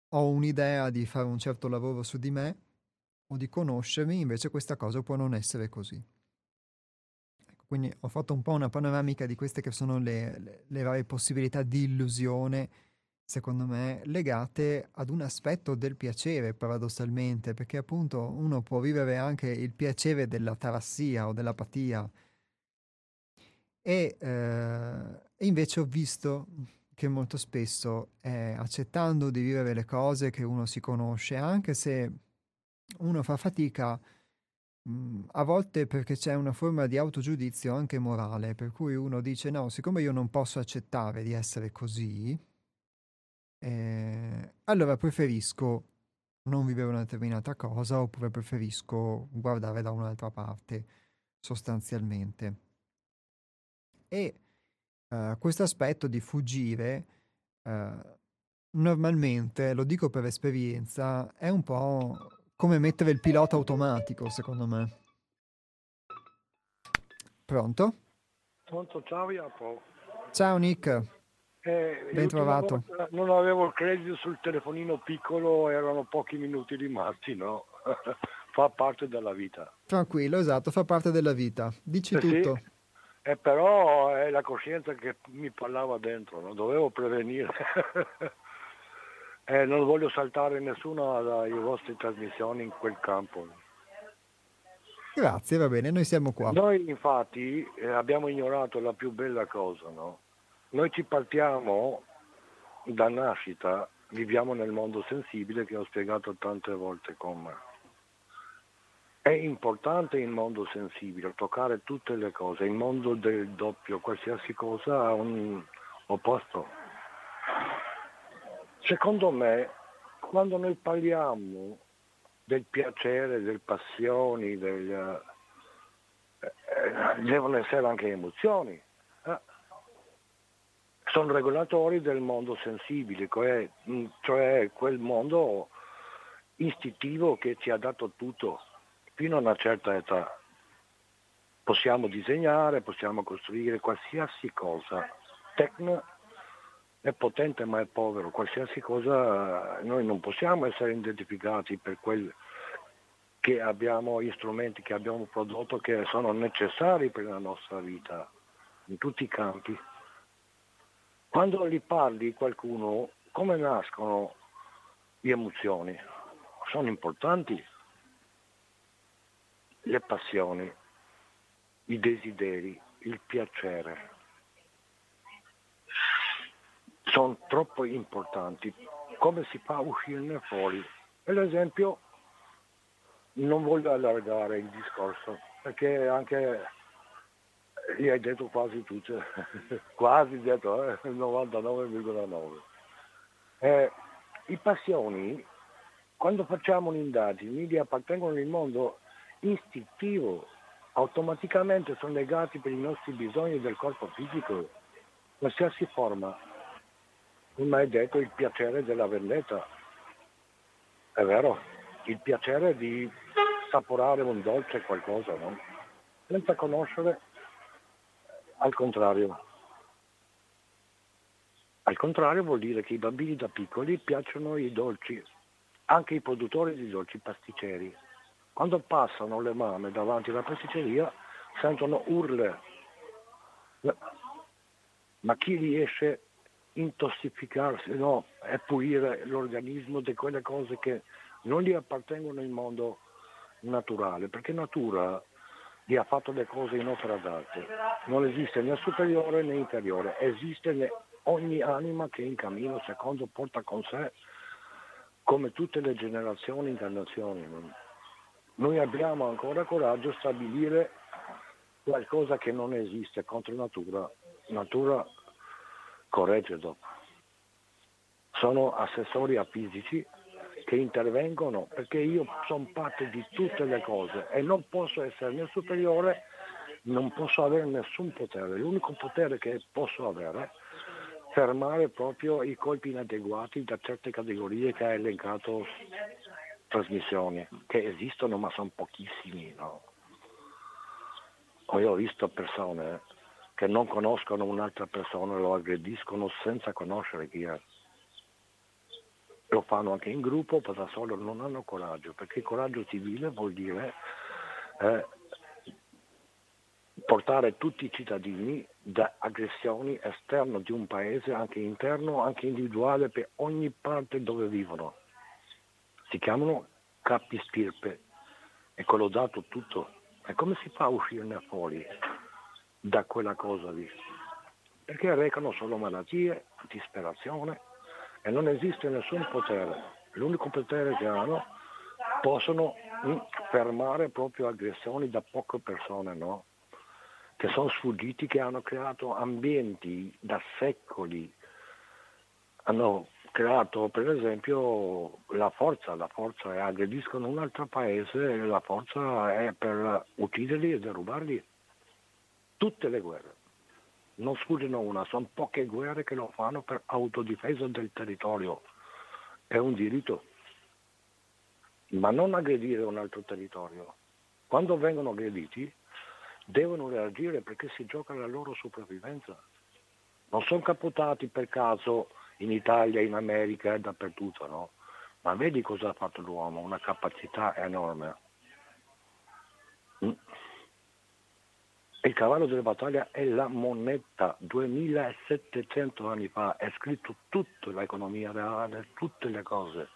ho un'idea di fare un certo lavoro su di me o di conoscermi, invece questa cosa può non essere così. Ecco, quindi ho fatto un po' una panoramica di queste che sono le, le, le varie possibilità di illusione, secondo me, legate ad un aspetto del piacere, paradossalmente, perché appunto uno può vivere anche il piacere della tarassia o dell'apatia. E, eh, invece ho visto che molto spesso è accettando di vivere le cose che uno si conosce, anche se uno fa fatica mh, a volte perché c'è una forma di autogiudizio anche morale, per cui uno dice no, siccome io non posso accettare di essere così, eh, allora preferisco non vivere una determinata cosa oppure preferisco guardare da un'altra parte, sostanzialmente. E uh, questo aspetto di fuggire, uh, normalmente, lo dico per esperienza, è un po' come mettere il pilota automatico, secondo me. Pronto? Pronto, ciao Iapo. Ciao Nick. Eh, ben trovato. non avevo il credito sul telefonino piccolo, erano pochi minuti rimasti, no? fa parte della vita. Tranquillo, esatto, fa parte della vita. Dici eh tutto. Sì. Eh, però è la coscienza che mi parlava dentro, no? dovevo prevenire. Eh, non voglio saltare nessuna delle vostre trasmissioni in quel campo. Grazie, va bene, noi siamo qua. Noi infatti eh, abbiamo ignorato la più bella cosa, no? Noi ci partiamo da nascita, viviamo nel mondo sensibile che ho spiegato tante volte come. È importante il mondo sensibile, toccare tutte le cose, il mondo del doppio, qualsiasi cosa ha un opposto Secondo me, quando noi parliamo del piacere, delle passioni, del, eh, eh, devono essere anche emozioni. Sono regolatori del mondo sensibile, cioè, mm, cioè quel mondo istintivo che ci ha dato tutto fino a una certa età. Possiamo disegnare, possiamo costruire qualsiasi cosa. Tecno è potente ma è povero, qualsiasi cosa noi non possiamo essere identificati per quel che abbiamo, gli strumenti che abbiamo prodotto che sono necessari per la nostra vita, in tutti i campi. Quando gli parli qualcuno, come nascono le emozioni? Sono importanti le passioni, i desideri, il piacere sono troppo importanti. Come si fa a uscirne fuori? Per esempio, non voglio allargare il discorso, perché anche gli hai detto quasi tutte, quasi detto, eh, 99,9. Eh, I passioni, quando facciamo un'indagine, li appartengono al mondo istintivo, automaticamente sono legati per i nostri bisogni del corpo fisico, qualsiasi forma come hai detto, il piacere della vendetta. È vero, il piacere di saporare un dolce qualcosa, no? Senza conoscere, al contrario. Al contrario vuol dire che i bambini da piccoli piacciono i dolci, anche i produttori di dolci pasticceri. Quando passano le mamme davanti alla pasticceria sentono urle. Ma chi riesce intossicarsi, no, è pulire l'organismo di quelle cose che non gli appartengono nel mondo naturale, perché natura Dio ha fatto le cose in opera d'arte. Non esiste né superiore né inferiore, esiste ogni anima che in cammino secondo porta con sé, come tutte le generazioni, incarnazioni. Noi abbiamo ancora coraggio a stabilire qualcosa che non esiste contro natura. Natura corregge dopo. Sono assessori a fisici che intervengono perché io sono parte di tutte le cose e non posso essere né superiore, non posso avere nessun potere. L'unico potere che posso avere è fermare proprio i colpi inadeguati da certe categorie che ha elencato trasmissioni, che esistono ma sono pochissimi. No? Io ho visto persone che non conoscono un'altra persona, lo aggrediscono senza conoscere chi è lo fanno anche in gruppo, ma da solo non hanno coraggio, perché coraggio civile vuol dire eh, portare tutti i cittadini da aggressioni esterne di un paese, anche interno, anche individuale, per ogni parte dove vivono. Si chiamano capi stirpe e quello dato tutto. E come si fa a uscirne fuori da quella cosa lì? Perché recano solo malattie, disperazione, e non esiste nessun potere. L'unico potere che hanno possono mm, fermare proprio aggressioni da poche persone, no? che sono sfuggiti, che hanno creato ambienti da secoli, hanno creato per esempio la forza, la forza è aggrediscono un altro paese e la forza è per ucciderli e derubarli. Tutte le guerre non sfuggono una, sono poche guerre che lo fanno per autodifesa del territorio, è un diritto, ma non aggredire un altro territorio. Quando vengono aggrediti devono reagire perché si gioca la loro sopravvivenza. Non sono capotati per caso in Italia, in America e dappertutto, no? Ma vedi cosa ha fatto l'uomo, una capacità enorme. Mm. Il cavallo della battaglia è la moneta, 2700 anni fa, è scritto tutta l'economia reale, tutte le cose.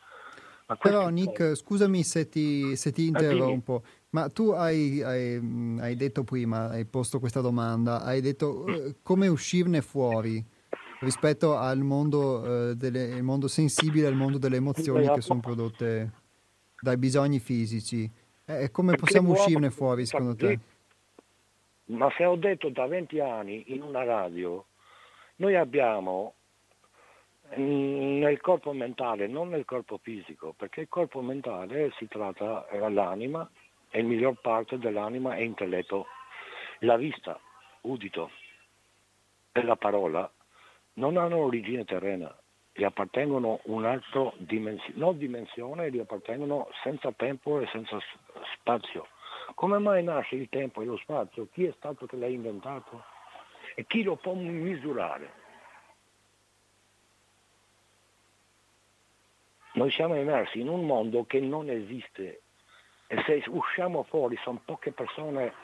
Però Nick, scusami se ti, se ti interrompo, ma tu hai, hai, hai, detto prima, hai posto questa domanda, hai detto eh, come uscirne fuori rispetto al mondo, eh, delle, mondo sensibile, al mondo delle emozioni che sono prodotte dai bisogni fisici. Eh, come possiamo uscirne fuori secondo te? Ma se ho detto da 20 anni in una radio, noi abbiamo nel corpo mentale, non nel corpo fisico, perché il corpo mentale si tratta dell'anima e la miglior parte dell'anima è intelletto. La vista, udito e la parola non hanno origine terrena, gli appartengono un'altra dimensione, non dimensione, gli appartengono senza tempo e senza spazio. Come mai nasce il tempo e lo spazio? Chi è stato che l'ha inventato? E chi lo può misurare? Noi siamo immersi in un mondo che non esiste e se usciamo fuori sono poche persone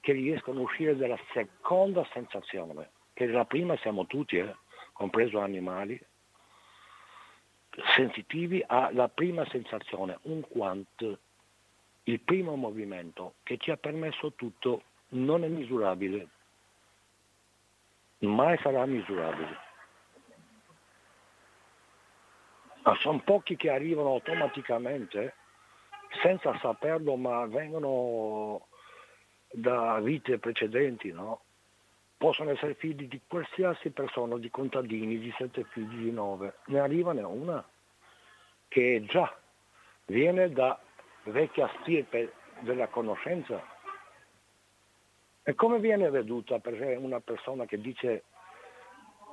che riescono a uscire dalla seconda sensazione, che la prima siamo tutti, eh, compreso animali, sensitivi alla prima sensazione, un quant il primo movimento che ci ha permesso tutto non è misurabile, mai sarà misurabile. Ma sono pochi che arrivano automaticamente senza saperlo, ma vengono da vite precedenti, no? Possono essere figli di qualsiasi persona, di contadini, di sette figli, di nove. Ne arrivane una che già viene da vecchia stirpe della conoscenza. E come viene veduta per una persona che dice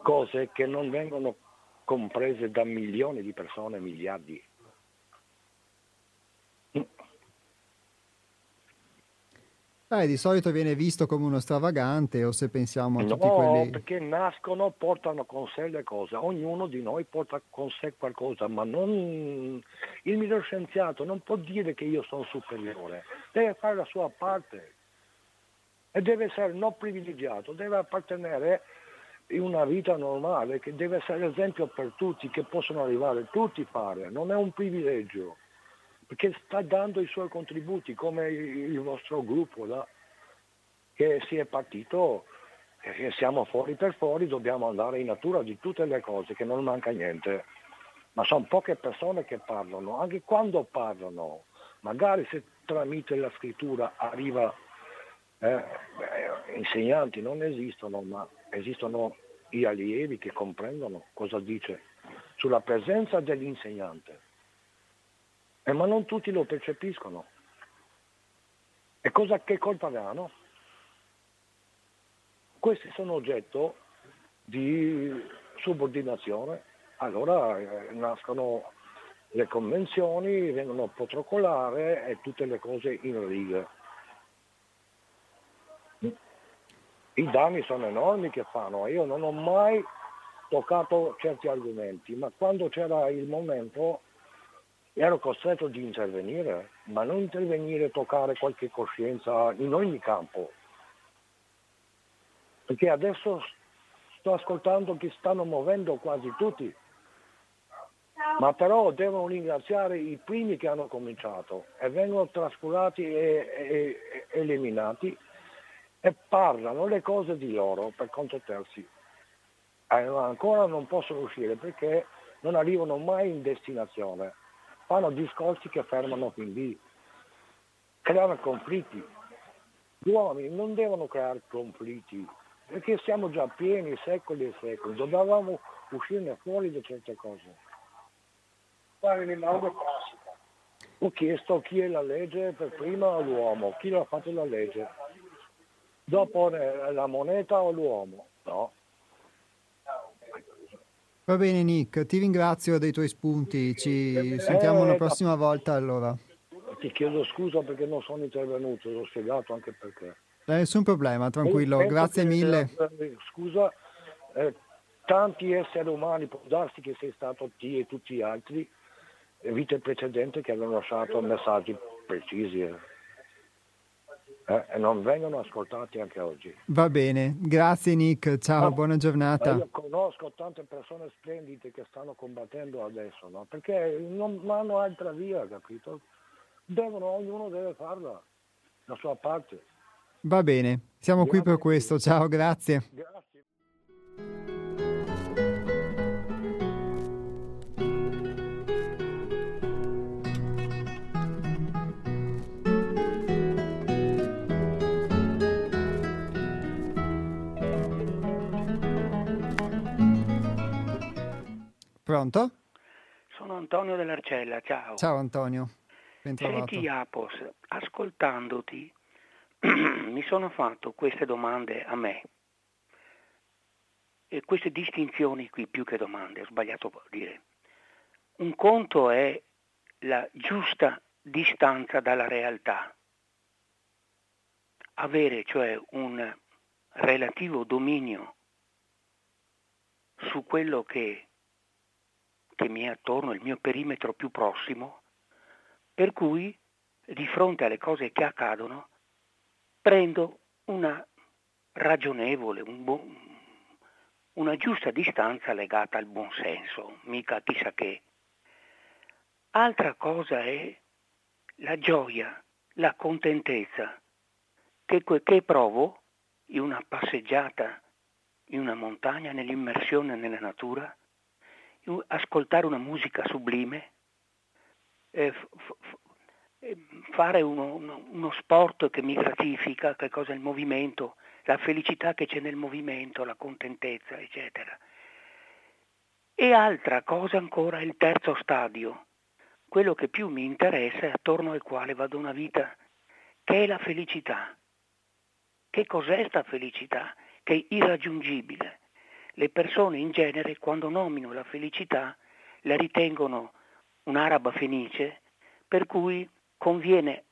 cose che non vengono comprese da milioni di persone, miliardi? Eh, di solito viene visto come uno stravagante o se pensiamo a no, tutti quelli... perché nascono, portano con sé le cose, ognuno di noi porta con sé qualcosa, ma non... il miglior scienziato non può dire che io sono superiore, deve fare la sua parte. E deve essere non privilegiato, deve appartenere in una vita normale, che deve essere esempio per tutti, che possono arrivare tutti a fare, non è un privilegio perché sta dando i suoi contributi come il vostro gruppo là, che si è partito e siamo fuori per fuori, dobbiamo andare in natura di tutte le cose, che non manca niente. Ma sono poche persone che parlano, anche quando parlano, magari se tramite la scrittura arriva, eh, insegnanti non esistono, ma esistono gli allievi che comprendono cosa dice sulla presenza dell'insegnante. Eh, ma non tutti lo percepiscono. E cosa, che colpa hanno? Questi sono oggetto di subordinazione, allora eh, nascono le convenzioni, vengono a protocollare e tutte le cose in riga. I danni sono enormi che fanno, io non ho mai toccato certi argomenti, ma quando c'era il momento ero costretto di intervenire, ma non intervenire, toccare qualche coscienza in ogni campo. Perché adesso sto ascoltando che stanno muovendo quasi tutti, ma però devono ringraziare i primi che hanno cominciato e vengono trascurati e, e, e eliminati e parlano le cose di loro per conto terzi. Eh, ancora non possono uscire perché non arrivano mai in destinazione fanno discorsi che fermano quindi, creano conflitti. Gli uomini non devono creare conflitti, perché siamo già pieni secoli e secoli, dovevamo uscirne fuori da certe cose. Ho chiesto chi è la legge per prima all'uomo, chi l'ha fatto la legge. Dopo la moneta o l'uomo? No. Va bene Nick, ti ringrazio dei tuoi spunti, ci sentiamo una eh, prossima volta allora. Ti chiedo scusa perché non sono intervenuto, l'ho spiegato anche perché. Eh, nessun problema, tranquillo, grazie mille. Eh, scusa, eh, tanti esseri umani, può darsi che sei stato te e tutti gli altri, vite precedenti che hanno lasciato messaggi precisi. Eh non vengono ascoltati anche oggi. Va bene, grazie Nick, ciao, no, buona giornata. Io conosco tante persone splendide che stanno combattendo adesso, no? perché non hanno altra via, capito? Devono, ognuno deve farla, la sua parte. Va bene, siamo grazie. qui per questo, ciao, grazie. Grazie. Pronto? Sono Antonio dell'Arcella, ciao. Ciao Antonio, ben trovato. Senti Apos, ascoltandoti mi sono fatto queste domande a me. E queste distinzioni qui, più che domande, ho sbagliato a dire. Un conto è la giusta distanza dalla realtà. Avere cioè un relativo dominio su quello che che mi è attorno, il mio perimetro più prossimo, per cui di fronte alle cose che accadono prendo una ragionevole, un buon, una giusta distanza legata al buon senso, mica chissà che. Altra cosa è la gioia, la contentezza che, che provo in una passeggiata in una montagna, nell'immersione nella natura, ascoltare una musica sublime, eh, f- fare uno, uno, uno, sport che mi gratifica, che cosa è il movimento, la felicità che c'è nel movimento, la contentezza, eccetera. E altra cosa ancora, il terzo stadio, quello che più mi interessa e attorno al quale vado una vita, che è la felicità. Che cos'è sta felicità? Che è irraggiungibile le persone in genere quando nominano la felicità la ritengono un'araba fenice, per cui conviene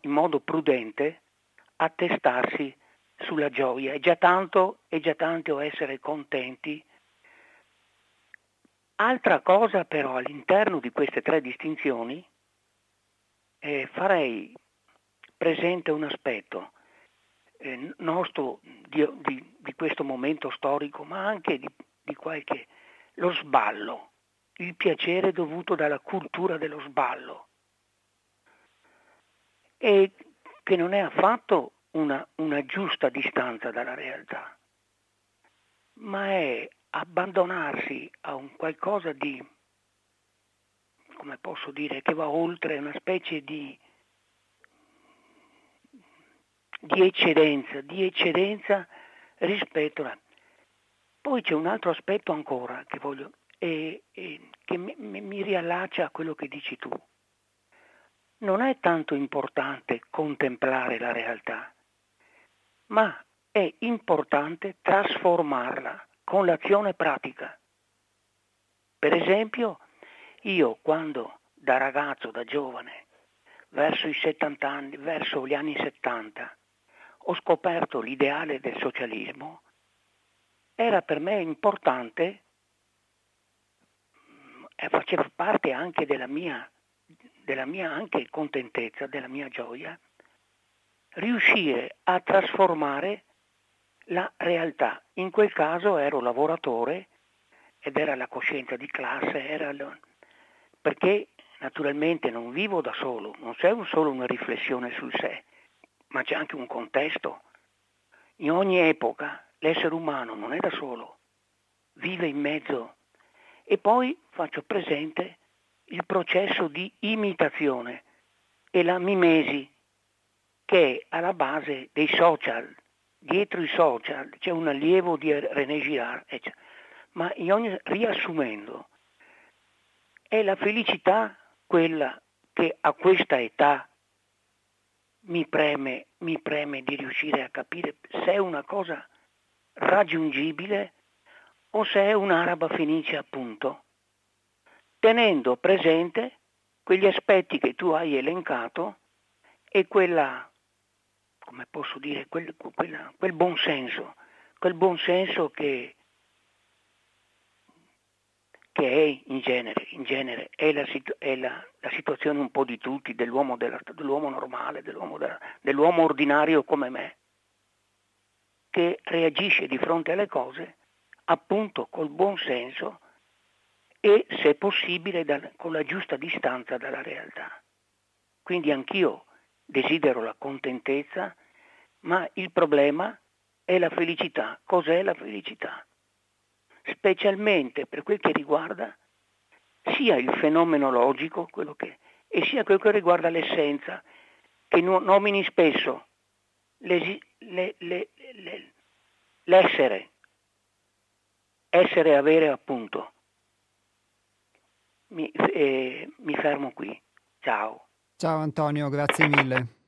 in modo prudente attestarsi sulla gioia. È già tanto, è già tanto essere contenti. Altra cosa però all'interno di queste tre distinzioni eh, farei presente un aspetto eh, nostro di, di, di, questo momento storico, ma anche di, di qualche lo sballo, il piacere dovuto dalla cultura dello sballo, e che non è affatto una, una giusta distanza dalla realtà, ma è abbandonarsi a un qualcosa di, come posso dire, che va oltre una specie di, di eccedenza, di eccedenza rispetto a... Poi c'è un altro aspetto ancora che voglio, e, e, che mi, mi riallaccia a quello che dici tu. Non è tanto importante contemplare la realtà, ma è importante trasformarla con l'azione pratica. Per esempio, io quando da ragazzo, da giovane, verso i 70 anni, verso gli anni 70, ho scoperto l'ideale del socialismo, era per me importante, e faceva parte anche della mia, della mia anche contentezza, della mia gioia, riuscire a trasformare la realtà. In quel caso ero lavoratore ed era la coscienza di classe, era perché naturalmente non vivo da solo, non c'è solo una riflessione sul sé, ma c'è anche un contesto. In ogni epoca l'essere umano non è da solo, vive in mezzo e poi faccio presente il processo di imitazione e la mimesi che è alla base dei social, dietro i social c'è un allievo di René Girard, eccetera. ma ogni, riassumendo, è la felicità quella che a questa età mi preme, mi preme di riuscire a capire se è una cosa raggiungibile o se è un'araba fenice appunto, tenendo presente quegli aspetti che tu hai elencato e quella come posso dire, quel, quella, quel buon senso, quel buon senso che, che è in genere, in genere è, la, è la, la, situazione un po' di tutti, dell'uomo, della, dell'uomo normale, dell'uomo, della, dell'uomo ordinario come me, che reagisce di fronte alle cose appunto col buon senso e se possibile dal, con la giusta distanza dalla realtà. Quindi anch'io desidero la contentezza, ma il problema è la felicità. Cos'è la felicità? Specialmente per quel che riguarda sia il fenomeno logico, quello che, e sia quello che riguarda l'essenza, che nomini spesso le, le, le, l'essere, essere e avere appunto. Mi, eh, mi fermo qui. Ciao. Ciao Antonio, grazie mille.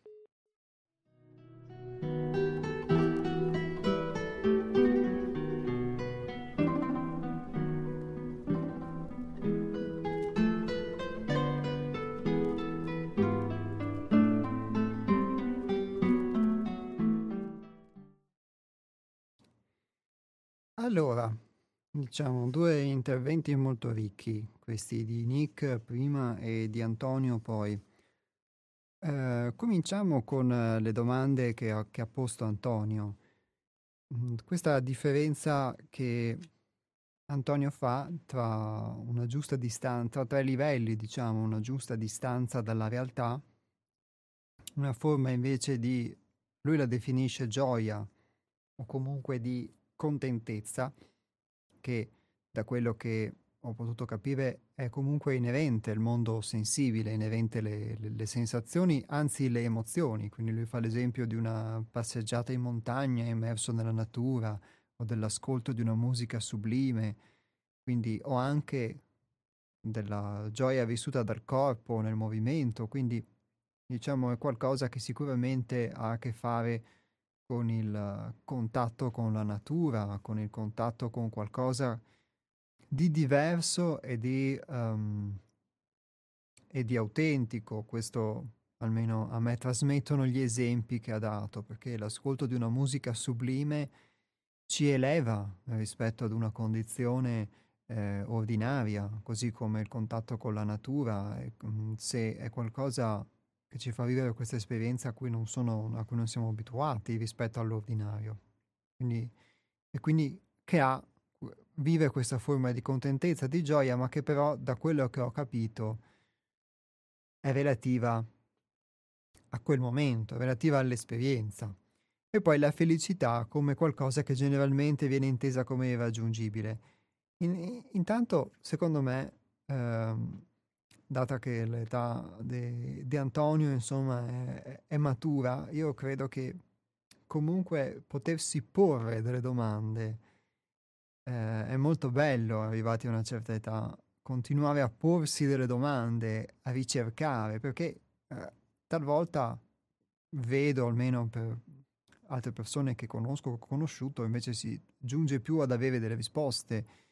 Allora, diciamo due interventi molto ricchi, questi di Nick prima e di Antonio poi. Eh, cominciamo con eh, le domande che ha, che ha posto Antonio. Mm, questa differenza che Antonio fa tra una giusta distanza, tra tre livelli, diciamo, una giusta distanza dalla realtà, una forma invece di, lui la definisce gioia o comunque di contentezza, che da quello che ho potuto capire è comunque inerente al mondo sensibile, inerente alle, le, le sensazioni, anzi le emozioni. Quindi lui fa l'esempio di una passeggiata in montagna immerso nella natura o dell'ascolto di una musica sublime. Quindi ho anche della gioia vissuta dal corpo nel movimento, quindi diciamo è qualcosa che sicuramente ha a che fare con il contatto con la natura, con il contatto con qualcosa di diverso e di, um, e di autentico. Questo almeno a me trasmettono gli esempi che ha dato, perché l'ascolto di una musica sublime ci eleva rispetto ad una condizione eh, ordinaria, così come il contatto con la natura, mm, se è qualcosa che ci fa vivere questa esperienza a cui non, sono, a cui non siamo abituati rispetto all'ordinario. Quindi, e quindi che ha vive questa forma di contentezza, di gioia, ma che però da quello che ho capito è relativa a quel momento, è relativa all'esperienza. e poi la felicità come qualcosa che generalmente viene intesa come irraggiungibile. In, intanto, secondo me, ehm, data che l'età di Antonio insomma è, è, matura, io credo che comunque potersi porre delle domande eh, è molto bello arrivati a una certa età, continuare a porsi delle domande, a ricercare, perché eh, talvolta vedo, almeno per altre persone che conosco, ho conosciuto, invece si giunge più ad avere delle risposte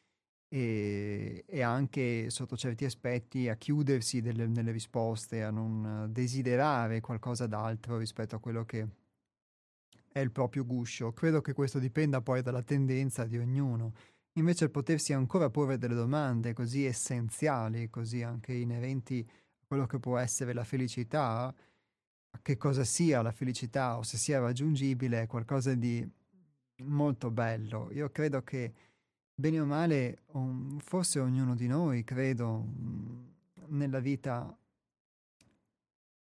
e, e anche sotto certi aspetti a chiudersi delle, nelle risposte, a non desiderare qualcosa d'altro rispetto a quello che è il proprio guscio. Credo che questo dipenda poi dalla tendenza di ognuno. Invece il potersi ancora porre delle domande così essenziali, così anche inerenti a quello che può essere la felicità, a che cosa sia la felicità o se sia raggiungibile, è qualcosa di molto bello. Io credo che bene o male, um, forse ognuno di noi, credo, um, nella vita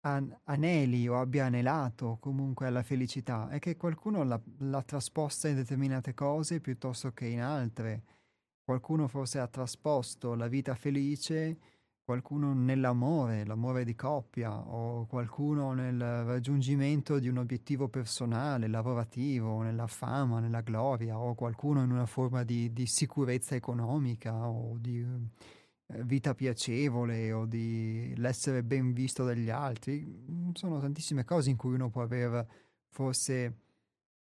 an- aneli o abbia anelato comunque alla felicità, è che qualcuno l'ha, l'ha trasposta in determinate cose piuttosto che in altre. Qualcuno forse ha trasposto la vita felice qualcuno nell'amore, l'amore di coppia, o qualcuno nel raggiungimento di un obiettivo personale, lavorativo, nella fama, nella gloria, o qualcuno in una forma di, di sicurezza economica o di eh, vita piacevole o di l'essere ben visto dagli altri. Mm, sono tantissime cose in cui uno può aver forse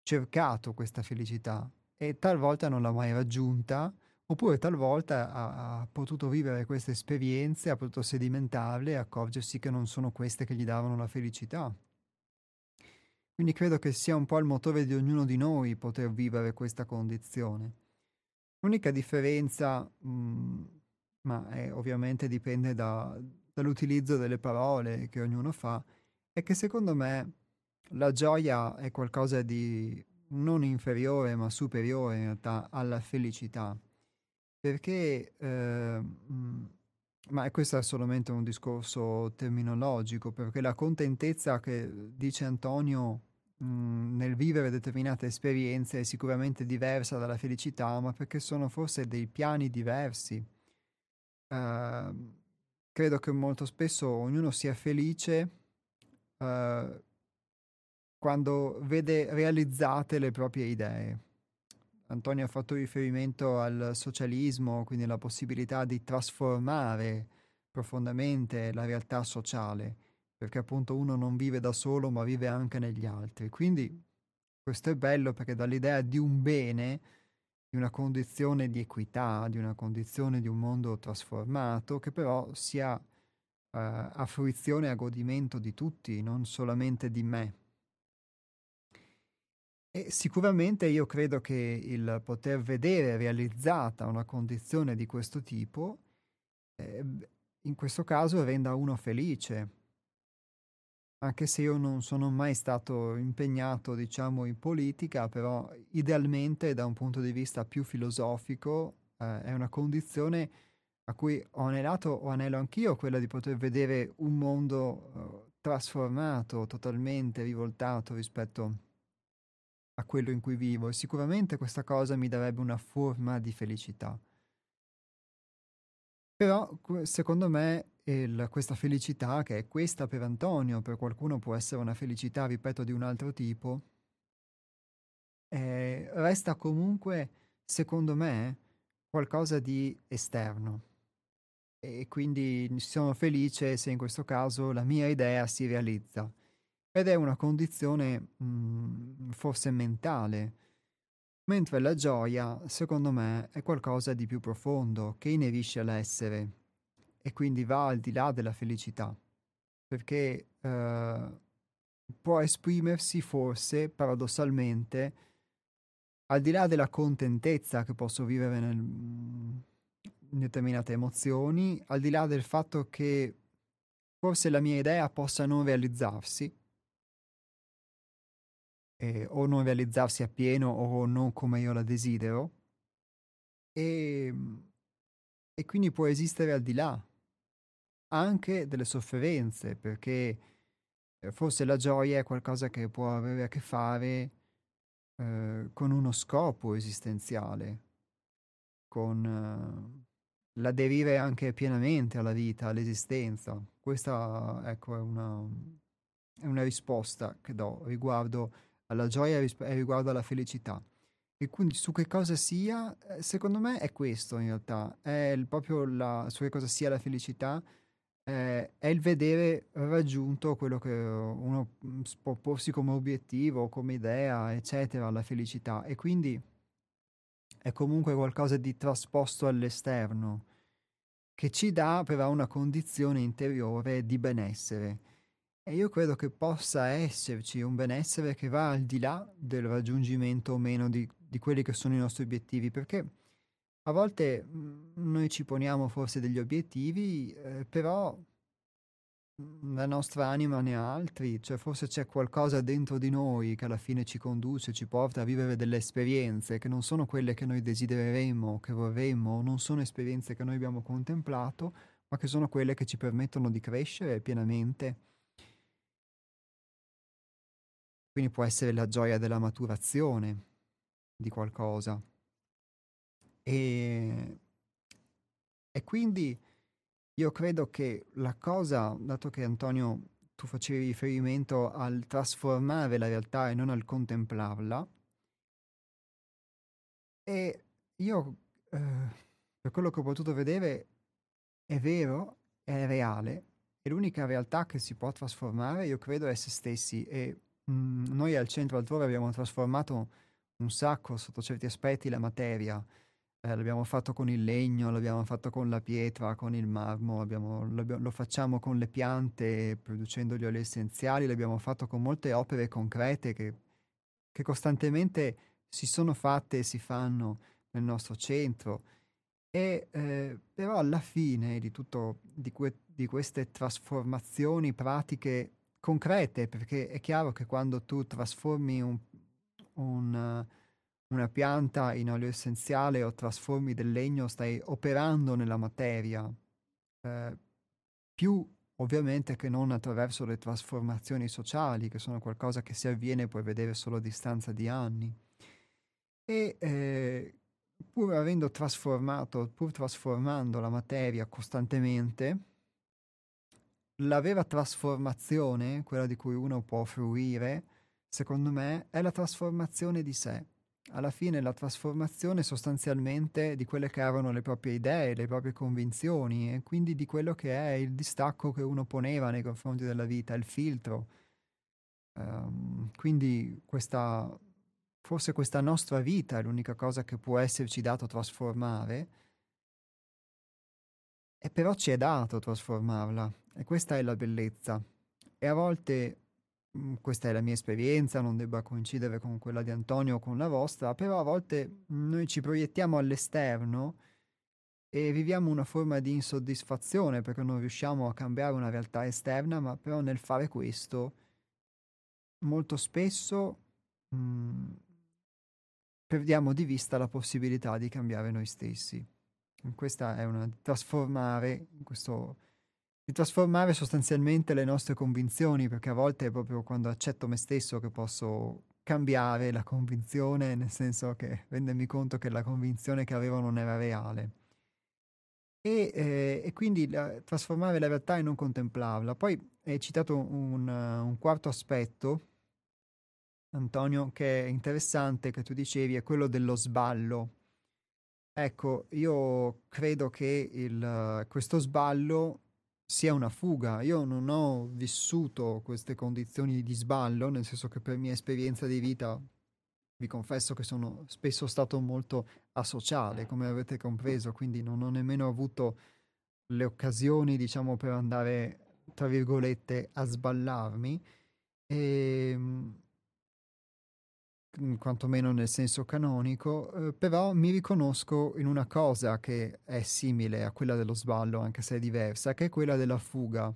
cercato questa felicità e talvolta non l'ha mai raggiunta oppure talvolta ha, ha, potuto vivere queste esperienze, ha potuto sedimentarle e accorgersi che non sono queste che gli davano la felicità. Quindi credo che sia un po' il motore di ognuno di noi poter vivere questa condizione. L'unica differenza, mh, mm, ma è, ovviamente dipende da, dall'utilizzo delle parole che ognuno fa, è che secondo me la gioia è qualcosa di non inferiore ma superiore in realtà alla felicità. Perché, ehm, ma questo è solamente un discorso terminologico, perché la contentezza che dice Antonio mh, nel vivere determinate esperienze è sicuramente diversa dalla felicità, ma perché sono forse dei piani diversi. Uh, credo che molto spesso ognuno sia felice uh, quando vede realizzate le proprie idee. Antonio ha fatto riferimento al socialismo, quindi alla possibilità di trasformare profondamente la realtà sociale, perché appunto uno non vive da solo ma vive anche negli altri. Quindi questo è bello perché dall'idea di un bene, di una condizione di equità, di una condizione di un mondo trasformato, che però sia uh, a fruizione e a godimento di tutti, non solamente di me. E sicuramente io credo che il poter vedere realizzata una condizione di questo tipo, eh, in questo caso renda uno felice. Anche se io non sono mai stato impegnato, diciamo, in politica, però idealmente da un punto di vista più filosofico eh, è una condizione a cui ho anelato o anelo anch'io, quella di poter vedere un mondo eh, trasformato, totalmente rivoltato rispetto a quello in cui vivo e sicuramente questa cosa mi darebbe una forma di felicità. Però secondo me il, questa felicità, che è questa per Antonio, per qualcuno può essere una felicità, ripeto, di un altro tipo, eh, resta comunque, secondo me, qualcosa di esterno. E quindi sono felice se in questo caso la mia idea si realizza. Ed è una condizione mh, forse mentale, mentre la gioia, secondo me, è qualcosa di più profondo, che inerisce all'essere e quindi va al di là della felicità, perché eh, può esprimersi forse, paradossalmente, al di là della contentezza che posso vivere nel, in determinate emozioni, al di là del fatto che forse la mia idea possa non realizzarsi, eh, o non realizzarsi appieno o non come io la desidero e, ehm, e quindi può esistere al di là anche delle sofferenze perché eh, forse la gioia è qualcosa che può avere a che fare eh, con uno scopo esistenziale, con eh, l'aderire anche pienamente alla vita, all'esistenza. Questa ecco, è, una, è una risposta che do riguardo alla gioia e riguardo alla felicità. E quindi su che cosa sia, eh, secondo me è questo in realtà, è proprio la, su che cosa sia la felicità, eh, è il vedere raggiunto quello che uno mm, può porsi come obiettivo, come idea, eccetera, la felicità. E quindi è comunque qualcosa di trasposto all'esterno, che ci dà però una condizione interiore di benessere. E io credo che possa esserci un benessere che va al di là del raggiungimento o meno di di quelli che sono i nostri obiettivi, perché a volte mhmm, noi ci poniamo forse degli obiettivi, eh, però mhmm, la nostra anima ne ha altri, cioè forse c'è qualcosa dentro di noi che alla fine ci conduce, ci porta a vivere delle esperienze che non sono quelle che noi desidereremmo, che vorremmo, non sono esperienze che noi abbiamo contemplato, ma che sono quelle che ci permettono di crescere pienamente. Quindi può essere la gioia della maturazione, di qualcosa. E, e quindi io credo che la cosa, dato che Antonio tu facevi riferimento al trasformare la realtà e non al contemplarla, e io, eh, per quello che ho potuto vedere, è vero, è reale, e l'unica realtà che si può trasformare, io credo, è se stessi. E mm, noi al centro altrove abbiamo trasformato un sacco sotto certi aspetti la materia. Eh, l'abbiamo fatto con il legno, l'abbiamo fatto con la pietra, con il marmo, abbiamo, lo facciamo con le piante producendo gli oli essenziali, l'abbiamo fatto con molte opere concrete che, che costantemente si sono fatte e si fanno nel nostro centro. E eh, però alla fine di, tutto, di, que- di queste trasformazioni pratiche concrete, perché è chiaro che quando tu trasformi un, un, una pianta in olio essenziale o trasformi del legno, stai operando nella materia, eh, più ovviamente che non attraverso le trasformazioni sociali, che sono qualcosa che si avviene puoi vedere solo a distanza di anni. E eh, pur avendo trasformato, pur trasformando la materia costantemente, la vera trasformazione, quella di cui uno può fruire, secondo me, è la trasformazione di sé. Alla fine la trasformazione sostanzialmente di quelle che erano le proprie idee, le proprie convinzioni e quindi di quello che è il distacco che uno poneva nei confronti della vita, il filtro. Um, quindi questa, forse questa nostra vita è l'unica cosa che può esserci dato trasformare e però ci è dato trasformarla e questa è la bellezza. E a volte Mhmm, questa è la mia esperienza, non debba coincidere con quella di Antonio o con la vostra, però a volte noi ci proiettiamo all'esterno e viviamo una forma di insoddisfazione perché non riusciamo a cambiare una realtà esterna, ma però nel fare questo molto spesso mh, mhmm, perdiamo di vista la possibilità di cambiare noi stessi. Questa è una trasformare questo di trasformare sostanzialmente le nostre convinzioni, perché a volte è proprio quando accetto me stesso che posso cambiare la convinzione, nel senso che rendermi conto che la convinzione che avevo non era reale. E, eh, e quindi la, trasformare la realtà e non contemplarla. Poi hai citato un, un quarto aspetto, Antonio, che è interessante, che tu dicevi, è quello dello sballo. Ecco, io credo che il, questo sballo sia una fuga. Io non ho vissuto queste condizioni di sballo, nel senso che per mia esperienza di vita vi confesso che sono spesso stato molto asociale, come avete compreso, quindi non ho nemmeno avuto le occasioni, diciamo, per andare, tra virgolette, a sballarmi. E, ehm, quantomeno nel senso canonico, eh, però mi riconosco in una cosa che è simile a quella dello sballo, anche se è diversa, che è quella della fuga.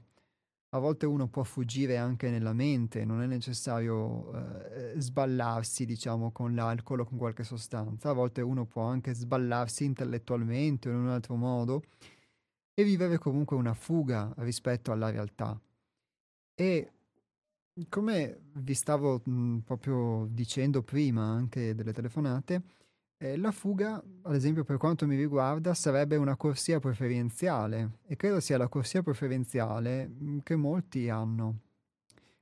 A volte uno può fuggire anche nella mente, non è necessario eh, sballarsi, diciamo, con l'alcol o con qualche sostanza, a volte uno può anche sballarsi intellettualmente o in un altro modo e vivere comunque una fuga rispetto alla realtà. E come vi stavo mh, proprio dicendo prima anche delle telefonate, eh, la fuga, ad esempio per quanto mi riguarda, sarebbe una corsia preferenziale e credo sia la corsia preferenziale mh, che molti hanno.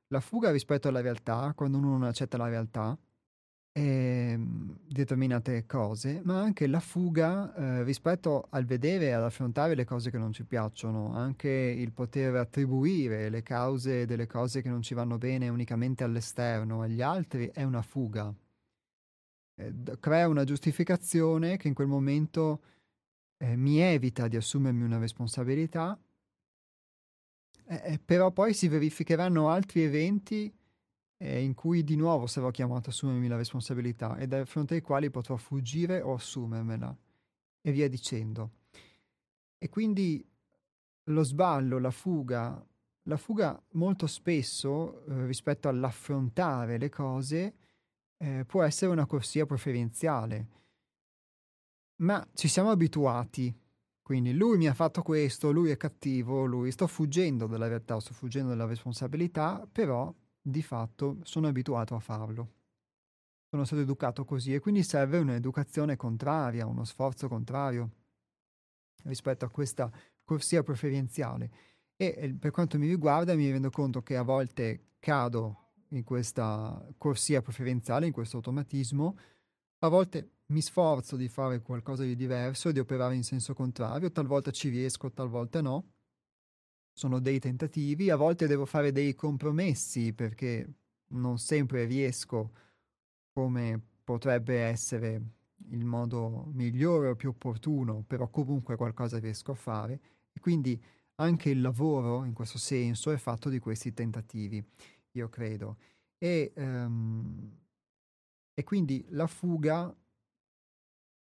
La fuga rispetto alla realtà, quando uno non accetta la realtà, eh, determinate cose, ma anche la fuga eh, rispetto al vedere e ad affrontare le cose che non ci piacciono, anche il poter attribuire le cause delle cose che non ci vanno bene unicamente all'esterno, agli altri, è una fuga. Eh, crea una giustificazione che in quel momento eh, mi evita di assumermi una responsabilità, eh, eh, però poi si verificheranno altri eventi eh, in cui di nuovo sarò chiamato a assumermi la responsabilità e da fronte ai quali potrò fuggire o assumermela e via dicendo. E quindi lo sballo, la fuga, la fuga molto spesso eh, rispetto all'affrontare le cose eh, può essere una corsia preferenziale, ma ci siamo abituati. Quindi lui mi ha fatto questo, lui è cattivo, lui sto fuggendo dalla realtà, sto fuggendo dalla responsabilità, però di fatto sono abituato a farlo. Sono stato educato così e quindi serve un'educazione contraria, uno sforzo contrario rispetto a questa corsia preferenziale. E per quanto mi riguarda mi rendo conto che a volte cado in questa corsia preferenziale, in questo automatismo, a volte mi sforzo di fare qualcosa di diverso, di operare in senso contrario, talvolta ci riesco, talvolta no, sono dei tentativi, a volte devo fare dei compromessi perché non sempre riesco come potrebbe essere il modo migliore o più opportuno, però comunque qualcosa riesco a fare e quindi anche il lavoro in questo senso è fatto di questi tentativi, io credo. E, um, e quindi la fuga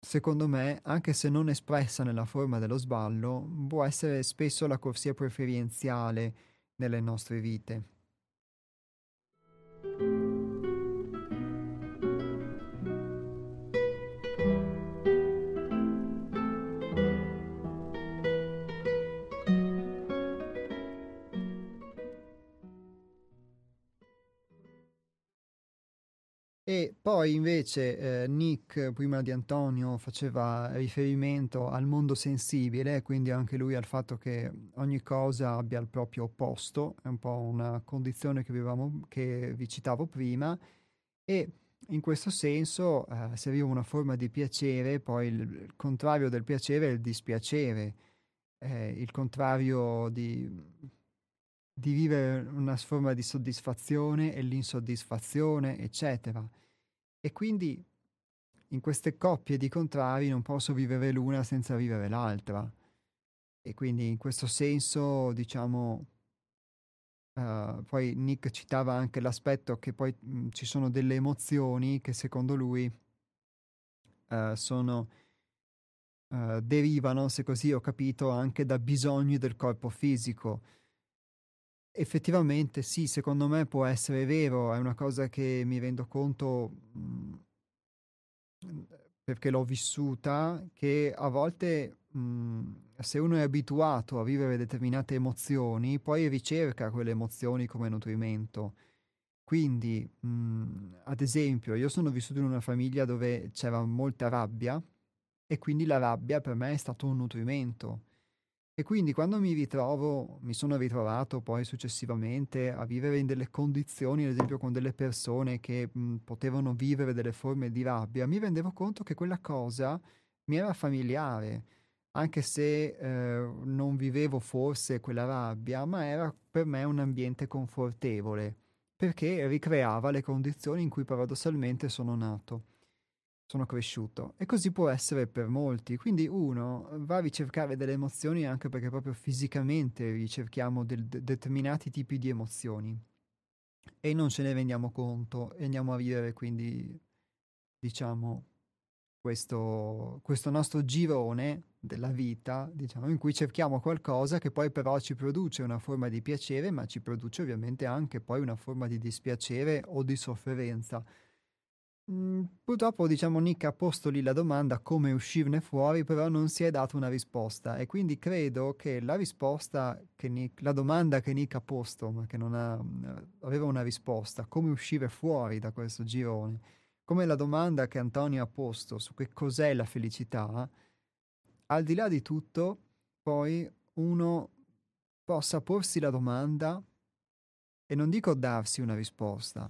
secondo me, anche se non espressa nella forma dello sballo, può essere spesso la corsia preferenziale nelle nostre vite. E poi invece eh, Nick, prima di Antonio, faceva riferimento al mondo sensibile, quindi anche lui al fatto che ogni cosa abbia il proprio opposto, è un po' una condizione che, avevamo, che vi citavo prima, e in questo senso eh, se avevo una forma di piacere, poi il, il contrario del piacere è il dispiacere, eh, il contrario di di vivere una forma di soddisfazione e l'insoddisfazione, eccetera. E quindi in queste coppie di contrari non posso vivere l'una senza vivere l'altra. E quindi in questo senso, diciamo, uh, poi Nick citava anche l'aspetto che poi mh, ci sono delle emozioni che secondo lui uh, sono, uh, derivano, se così ho capito, anche da bisogni del corpo fisico Effettivamente sì, secondo me può essere vero, è una cosa che mi rendo conto mh, mhmm, perché l'ho vissuta, che a volte mh, mhmm, se uno è abituato a vivere determinate emozioni, poi ricerca quelle emozioni come nutrimento. Quindi, mh, mhmm, ad esempio, io sono vissuto in una famiglia dove c'era molta rabbia e quindi la rabbia per me è stato un nutrimento e quindi quando mi ritrovo, mi sono ritrovato poi successivamente a vivere in delle condizioni, ad esempio con delle persone che mh, potevano vivere delle forme di rabbia, mi rendevo conto che quella cosa mi era familiare, anche se eh, non vivevo forse quella rabbia, ma era per me un ambiente confortevole, perché ricreava le condizioni in cui paradossalmente sono nato sono cresciuto. E così può essere per molti. Quindi uno va a ricercare delle emozioni anche perché proprio fisicamente ricerchiamo del, de- determinati tipi di emozioni e non ce ne rendiamo conto e andiamo a vivere quindi, diciamo, questo, questo nostro girone della vita, diciamo, in cui cerchiamo qualcosa che poi però ci produce una forma di piacere, ma ci produce ovviamente anche poi una forma di dispiacere o di sofferenza Mm, purtroppo, diciamo, Nick ha posto lì la domanda come uscirne fuori, però non si è dato una risposta. E quindi credo che la risposta che Nick, la domanda che Nick ha posto, ma che non ha, aveva una risposta, come uscire fuori da questo girone, come la domanda che Antonio ha posto su che cos'è la felicità, al di là di tutto, poi uno possa porsi la domanda e non dico darsi una risposta,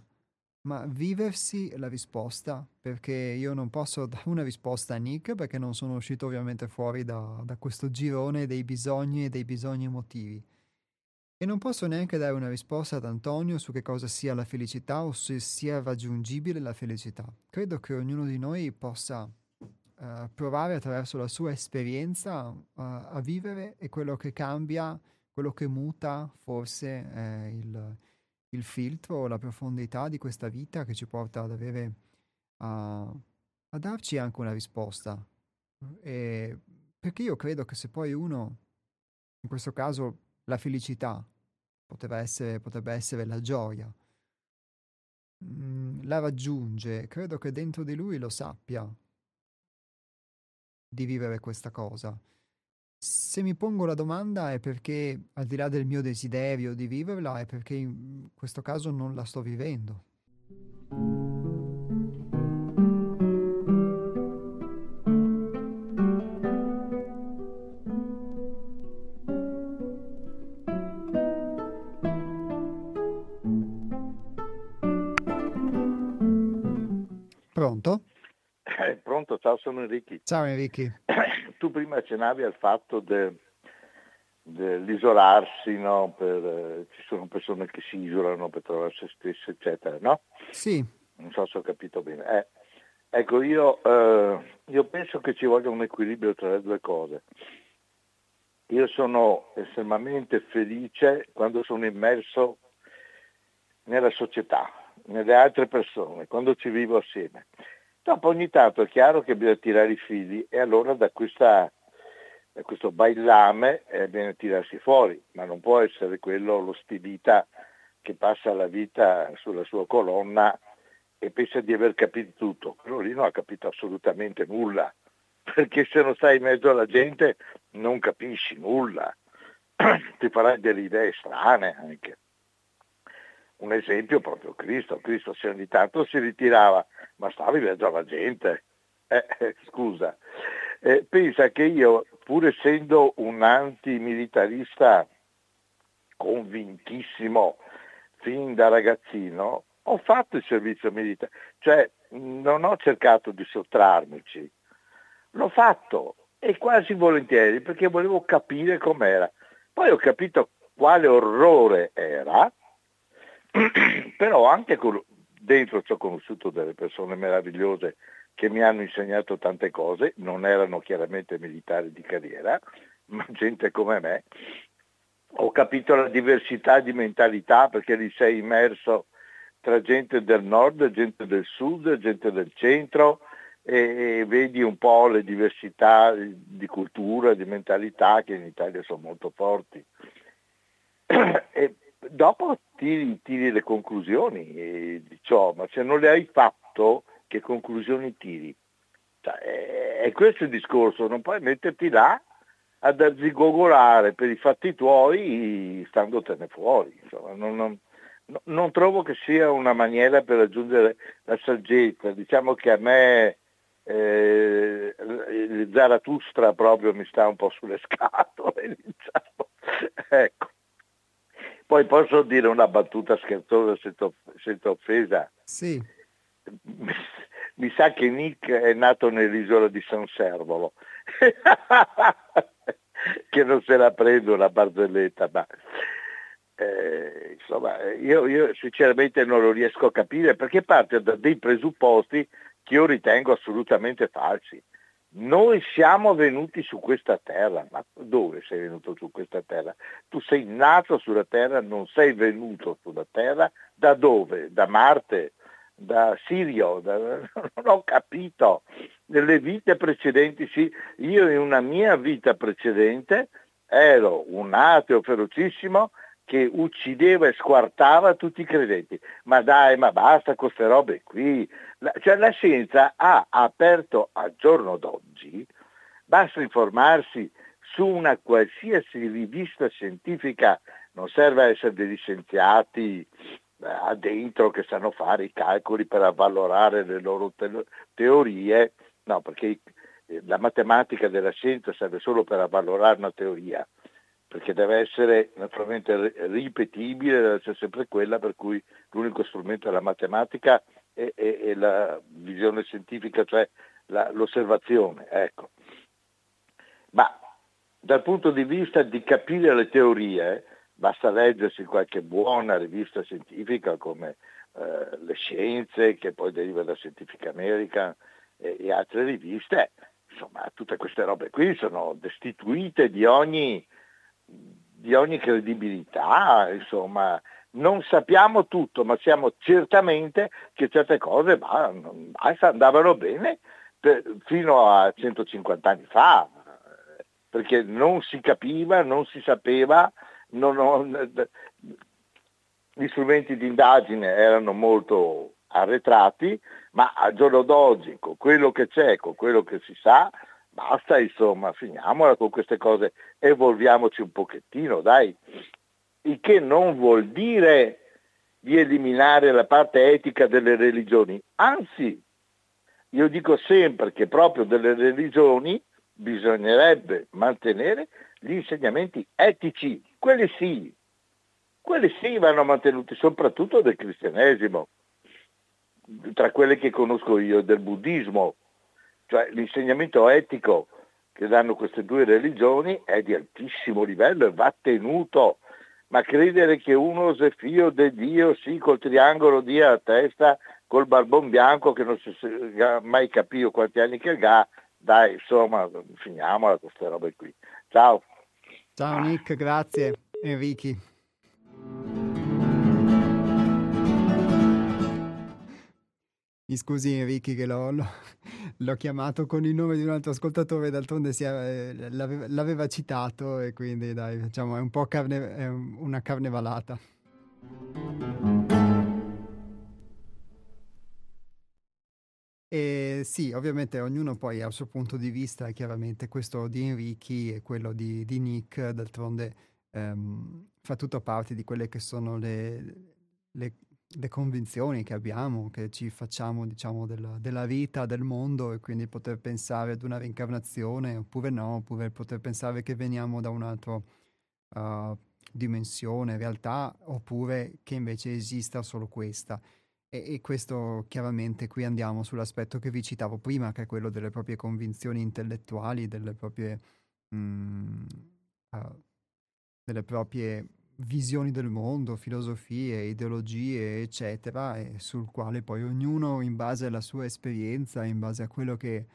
ma viversi la risposta, perché io non posso dare una risposta a Nick perché non sono uscito ovviamente fuori da, da questo girone dei bisogni e dei bisogni emotivi. E non posso neanche dare una risposta ad Antonio su che cosa sia la felicità o se sia raggiungibile la felicità. Credo che ognuno di noi possa uh, provare attraverso la sua esperienza uh, a vivere e quello che cambia, quello che muta forse è il, il filtro, la profondità di questa vita che ci porta ad avere, a, a darci anche una risposta. E perché io credo che se poi uno, in questo caso la felicità, potrebbe essere, potrebbe essere la gioia, mm, la raggiunge, credo che dentro di lui lo sappia di vivere questa cosa. Se mi pongo la domanda è perché, al di là del mio desiderio di viverla, è perché in questo caso non la sto vivendo. Pronto? Eh, pronto, ciao, sono Enrico. Ciao Enrico. tu prima accennavi al fatto de, dell'isolarsi, no? per, eh, ci sono persone che si isolano per trovare se stesse, eccetera, no? Sì. Non so se ho capito bene. Eh, ecco, io, eh, io penso che ci voglia un equilibrio tra le due cose. Io sono estremamente felice quando sono immerso nella società, nelle altre persone, quando ci vivo assieme. Dopo ogni tanto è chiaro che bisogna tirare i fili e allora da, questa, da questo bailame eh, bisogna tirarsi fuori, ma non può essere quello lo stilita che passa la vita sulla sua colonna e pensa di aver capito tutto. Quello lì non ha capito assolutamente nulla, perché se non stai in mezzo alla gente non capisci nulla, ti farai delle idee strane anche un esempio proprio Cristo. Cristo se ogni tanto si ritirava, ma stava in mezzo alla gente. Eh, eh, scusa, eh, pensa che io, pur essendo un antimilitarista convintissimo fin da ragazzino, ho fatto il servizio militare, cioè non ho cercato di sottrarmici, l'ho fatto e quasi volentieri perché volevo capire com'era. Poi ho capito quale orrore era però anche dentro ci ho conosciuto delle persone meravigliose che mi hanno insegnato tante cose, non erano chiaramente militari di carriera, ma gente come me. Ho capito la diversità di mentalità perché lì sei immerso tra gente del nord, gente del sud, gente del centro e, e vedi un po' le diversità di cultura, di mentalità che in Italia sono molto forti. e dopo tiri, tiri le conclusioni di ciò, ma se non le hai fatto, che conclusioni tiri? Cioè, è, è, questo il discorso, non puoi metterti là ad arzigogolare per i fatti tuoi standotene fuori. Insomma, non, non, non, trovo che sia una maniera per raggiungere la saggezza. Diciamo che a me eh, Zaratustra proprio mi sta un po' sulle scatole. Diciamo. ecco. Poi posso dire una battuta scherzosa senza offesa? Sì. Mi, mi sa che Nick è nato nell'isola di San Servolo, che non se la prendo la barzelletta, ma eh, insomma io, io sinceramente non lo riesco a capire perché parte da dei presupposti che io ritengo assolutamente falsi. Noi siamo venuti su questa terra, ma dove sei venuto su questa terra? Tu sei nato sulla terra, non sei venuto sulla terra, da dove? Da Marte, da Sirio, da... non ho capito. Nelle vite precedenti sì, io in una mia vita precedente ero un ateo ferocissimo che uccideva e squartava tutti i credenti. Ma dai, ma basta con queste robe qui, La, cioè la scienza ha aperto al giorno d'oggi, basta informarsi su una qualsiasi rivista scientifica, non serve essere degli scienziati eh, dentro che sanno fare i calcoli per avvalorare le loro te- teorie, no, perché eh, la matematica della scienza serve solo per avvalorare una teoria, perché deve essere naturalmente ripetibile, deve essere sempre quella per cui l'unico strumento della matematica è, è, è la visione scientifica, cioè la, l'osservazione. Ecco. Ma dal punto di vista di capire le teorie, basta leggersi qualche buona rivista scientifica come eh, Le Scienze, che poi deriva da Scientific American e, e altre riviste, insomma tutte queste robe qui sono destituite di ogni, di ogni credibilità, insomma non sappiamo tutto, ma siamo certamente che certe cose bah, andavano bene per, fino a 150 anni fa, perché non si capiva, non si sapeva, non, non, gli strumenti di indagine erano molto arretrati, ma al giorno d'oggi, con quello che c'è, con quello che si sa, basta, insomma, finiamola con queste cose, evolviamoci un pochettino, dai. Il che non vuol dire di eliminare la parte etica delle religioni, anzi, io dico sempre che proprio delle religioni bisognerebbe mantenere gli insegnamenti etici, quelli sì, quelli sì vanno mantenuti, soprattutto del cristianesimo, tra quelle che conosco io, del buddismo, cioè l'insegnamento etico che danno queste due religioni è di altissimo livello e va tenuto, ma credere che uno sia figlio di Dio, sì, col triangolo dia a testa, col barbon bianco che non si mai capito quanti anni che ha, dai, insomma, finiamola con queste robe qui. Ciao. Ciao Nick, grazie. Enrichi. Mi scusi Enrichi che l'ho, l'ho, chiamato con il nome di un altro ascoltatore, d'altronde è, eh, l'aveva, l'aveva, citato e quindi dai, diciamo, è un po' carne, è una carnevalata. E sì, ovviamente ognuno poi ha il suo punto di vista, chiaramente questo di Enrichi e quello di, di Nick, d'altronde ehm, fa tutto parte di quelle che sono le, le, le, convinzioni che abbiamo, che ci facciamo, diciamo, della, della, vita, del mondo e quindi poter pensare ad una reincarnazione oppure no, oppure poter pensare che veniamo da un'altra uh, dimensione, realtà, oppure che invece esista solo questa. E, e, questo chiaramente qui andiamo sull'aspetto che vi citavo prima, che è quello delle proprie convinzioni intellettuali, delle proprie, mm, uh, delle proprie visioni del mondo, filosofie, ideologie, eccetera, e sul quale poi ognuno, in base alla sua esperienza, in base a quello che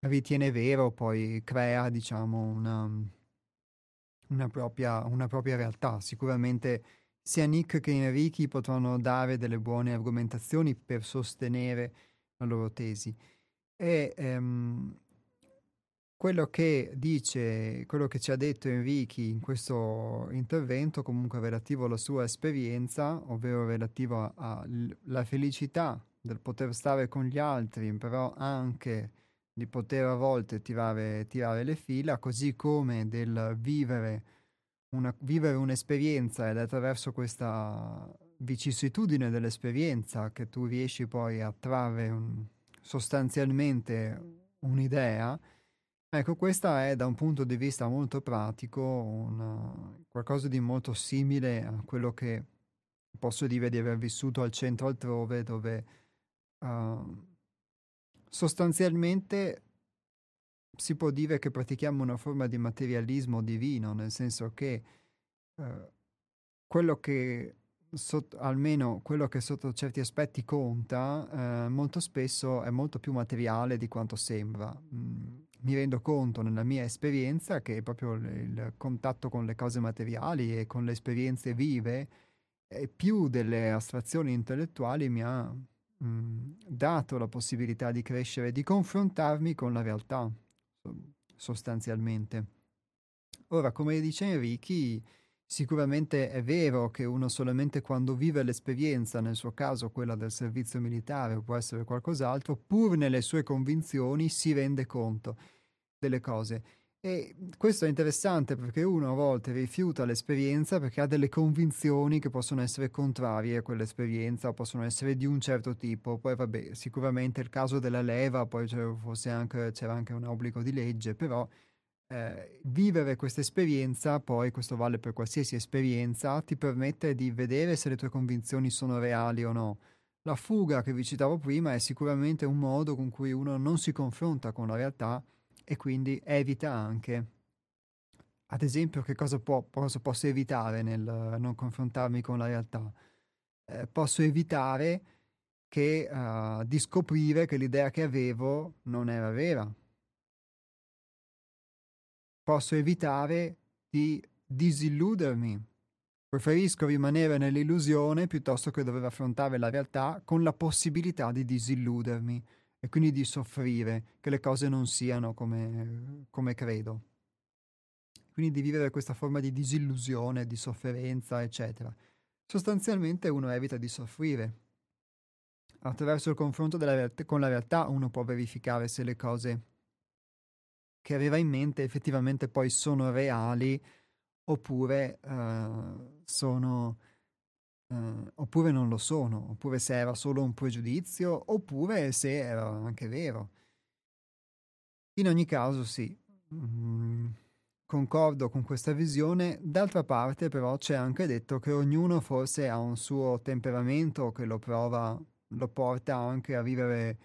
ritiene vero, poi crea, diciamo, una, una, propria, una propria realtà. Sicuramente sia Nick che Enrichi potranno dare delle buone argomentazioni per sostenere la loro tesi. E ehm, quello che dice, quello che ci ha detto Enrichi in questo intervento, comunque relativo alla sua esperienza, ovvero relativo alla felicità del poter stare con gli altri, però anche di poter a volte tirare, tirare le fila, così come del vivere una, vivere un'esperienza ed attraverso questa vicissitudine dell'esperienza che tu riesci poi a trarre un, sostanzialmente un'idea, ecco questa è da un punto di vista molto pratico una, qualcosa di molto simile a quello che posso dire di aver vissuto al centro altrove dove uh, sostanzialmente si può dire che pratichiamo una forma di materialismo divino, nel senso che eh, quello che sotto, almeno quello che sotto certi aspetti conta, eh, molto spesso è molto più materiale di quanto sembra. Mm, mi rendo conto nella mia esperienza che proprio il, contatto con le cose materiali e con le esperienze vive e più delle astrazioni intellettuali mi ha mm, dato la possibilità di crescere, di confrontarmi con la realtà sostanzialmente. Ora, come dice Enrichi, Sicuramente è vero che uno solamente quando vive l'esperienza, nel suo caso quella del servizio militare o può essere qualcos'altro, pur nelle sue convinzioni si rende conto delle cose. E questo è interessante perché uno a volte rifiuta l'esperienza perché ha delle convinzioni che possono essere contrarie a quell'esperienza o possono essere di un certo tipo. Poi vabbè, sicuramente il caso della leva, poi c'era, anche, c'era anche un obbligo di legge, però eh, vivere questa esperienza, poi questo vale per qualsiasi esperienza, ti permette di vedere se le tue convinzioni sono reali o no. La fuga che vi citavo prima è sicuramente un modo con cui uno non si confronta con la realtà e quindi evita anche. Ad esempio, che cosa, può, cosa posso evitare nel non confrontarmi con la realtà? Eh, posso evitare che, uh, di scoprire che l'idea che avevo non era vera. Posso evitare di disilludermi. Preferisco rimanere nell'illusione piuttosto che dover affrontare la realtà con la possibilità di disilludermi e quindi di soffrire, che le cose non siano come, come credo. Quindi di vivere questa forma di disillusione, di sofferenza, eccetera. Sostanzialmente uno evita di soffrire. Attraverso il confronto realtà, con la realtà uno può verificare se le cose che aveva in mente effettivamente poi sono reali oppure uh, sono Uh, oppure non lo sono, oppure se era solo un pregiudizio, oppure se era anche vero. In ogni caso sì, mm, concordo con questa visione, d'altra parte però c'è anche detto che ognuno forse ha un suo temperamento che lo prova, lo porta anche a vivere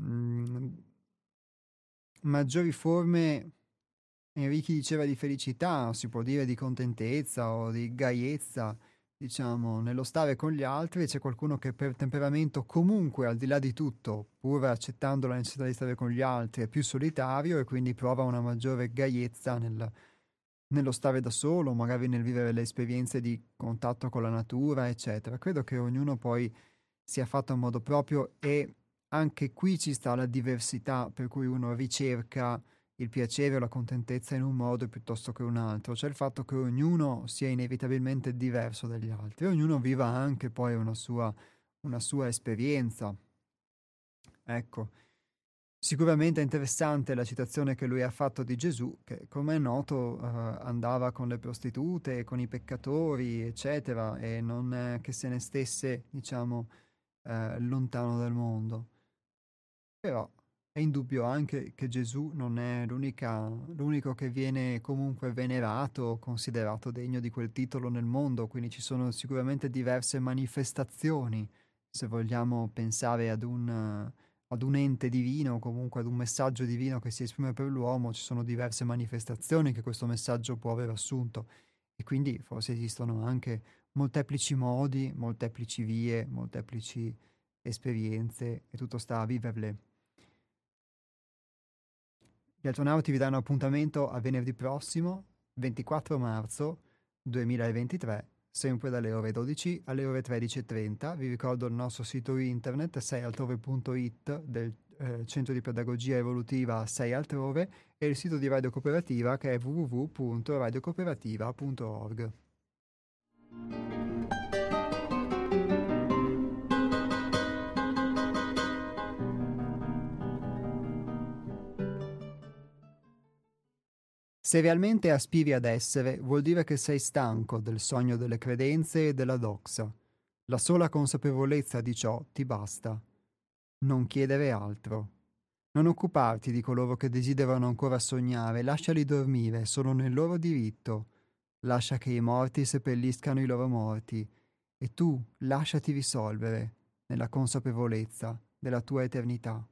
mm, maggiori forme, Enrichi diceva di felicità, si può dire di contentezza o di gaiezza, diciamo, nello stare con gli altri c'è qualcuno che per temperamento comunque al di là di tutto, pur accettando la necessità di stare con gli altri, è più solitario e quindi prova una maggiore gaiezza nel, nello stare da solo, magari nel vivere le esperienze di contatto con la natura, eccetera. Credo che ognuno poi sia fatto a modo proprio e anche qui ci sta la diversità per cui uno ricerca il piacere o la contentezza in un modo piuttosto che un altro, cioè il fatto che ognuno sia inevitabilmente diverso dagli altri, ognuno viva anche poi una sua, una sua esperienza. Ecco, sicuramente è interessante la citazione che lui ha fatto di Gesù, che come è noto uh, andava con le prostitute, con i peccatori, eccetera, e non è che se ne stesse, diciamo, uh, lontano dal mondo. Però è indubbio anche che Gesù non è l'unico che viene comunque venerato, considerato degno di quel titolo nel mondo, quindi ci sono sicuramente diverse manifestazioni, se vogliamo pensare ad un, ad un ente divino, comunque ad un messaggio divino che si esprime per l'uomo, ci sono diverse manifestazioni che questo messaggio può aver assunto e quindi forse esistono anche molteplici modi, molteplici vie, molteplici esperienze e tutto sta a viverle. Gli astronauti vi danno appuntamento a venerdì prossimo, 24 marzo 2023, sempre dalle ore 12 alle ore 13.30. Vi ricordo il nostro sito internet seialtrove.it del eh, Centro di Pedagogia Evolutiva 6 altrove e il sito di Radio Cooperativa che è www.radiocooperativa.org. Se realmente aspiri ad essere, vuol dire che sei stanco del sogno delle credenze e della doxa. La sola consapevolezza di ciò ti basta. Non chiedere altro. Non occuparti di coloro che desiderano ancora sognare, lasciali dormire, sono nel loro diritto. Lascia che i morti seppelliscano i loro morti, e tu lasciati risolvere nella consapevolezza della tua eternità.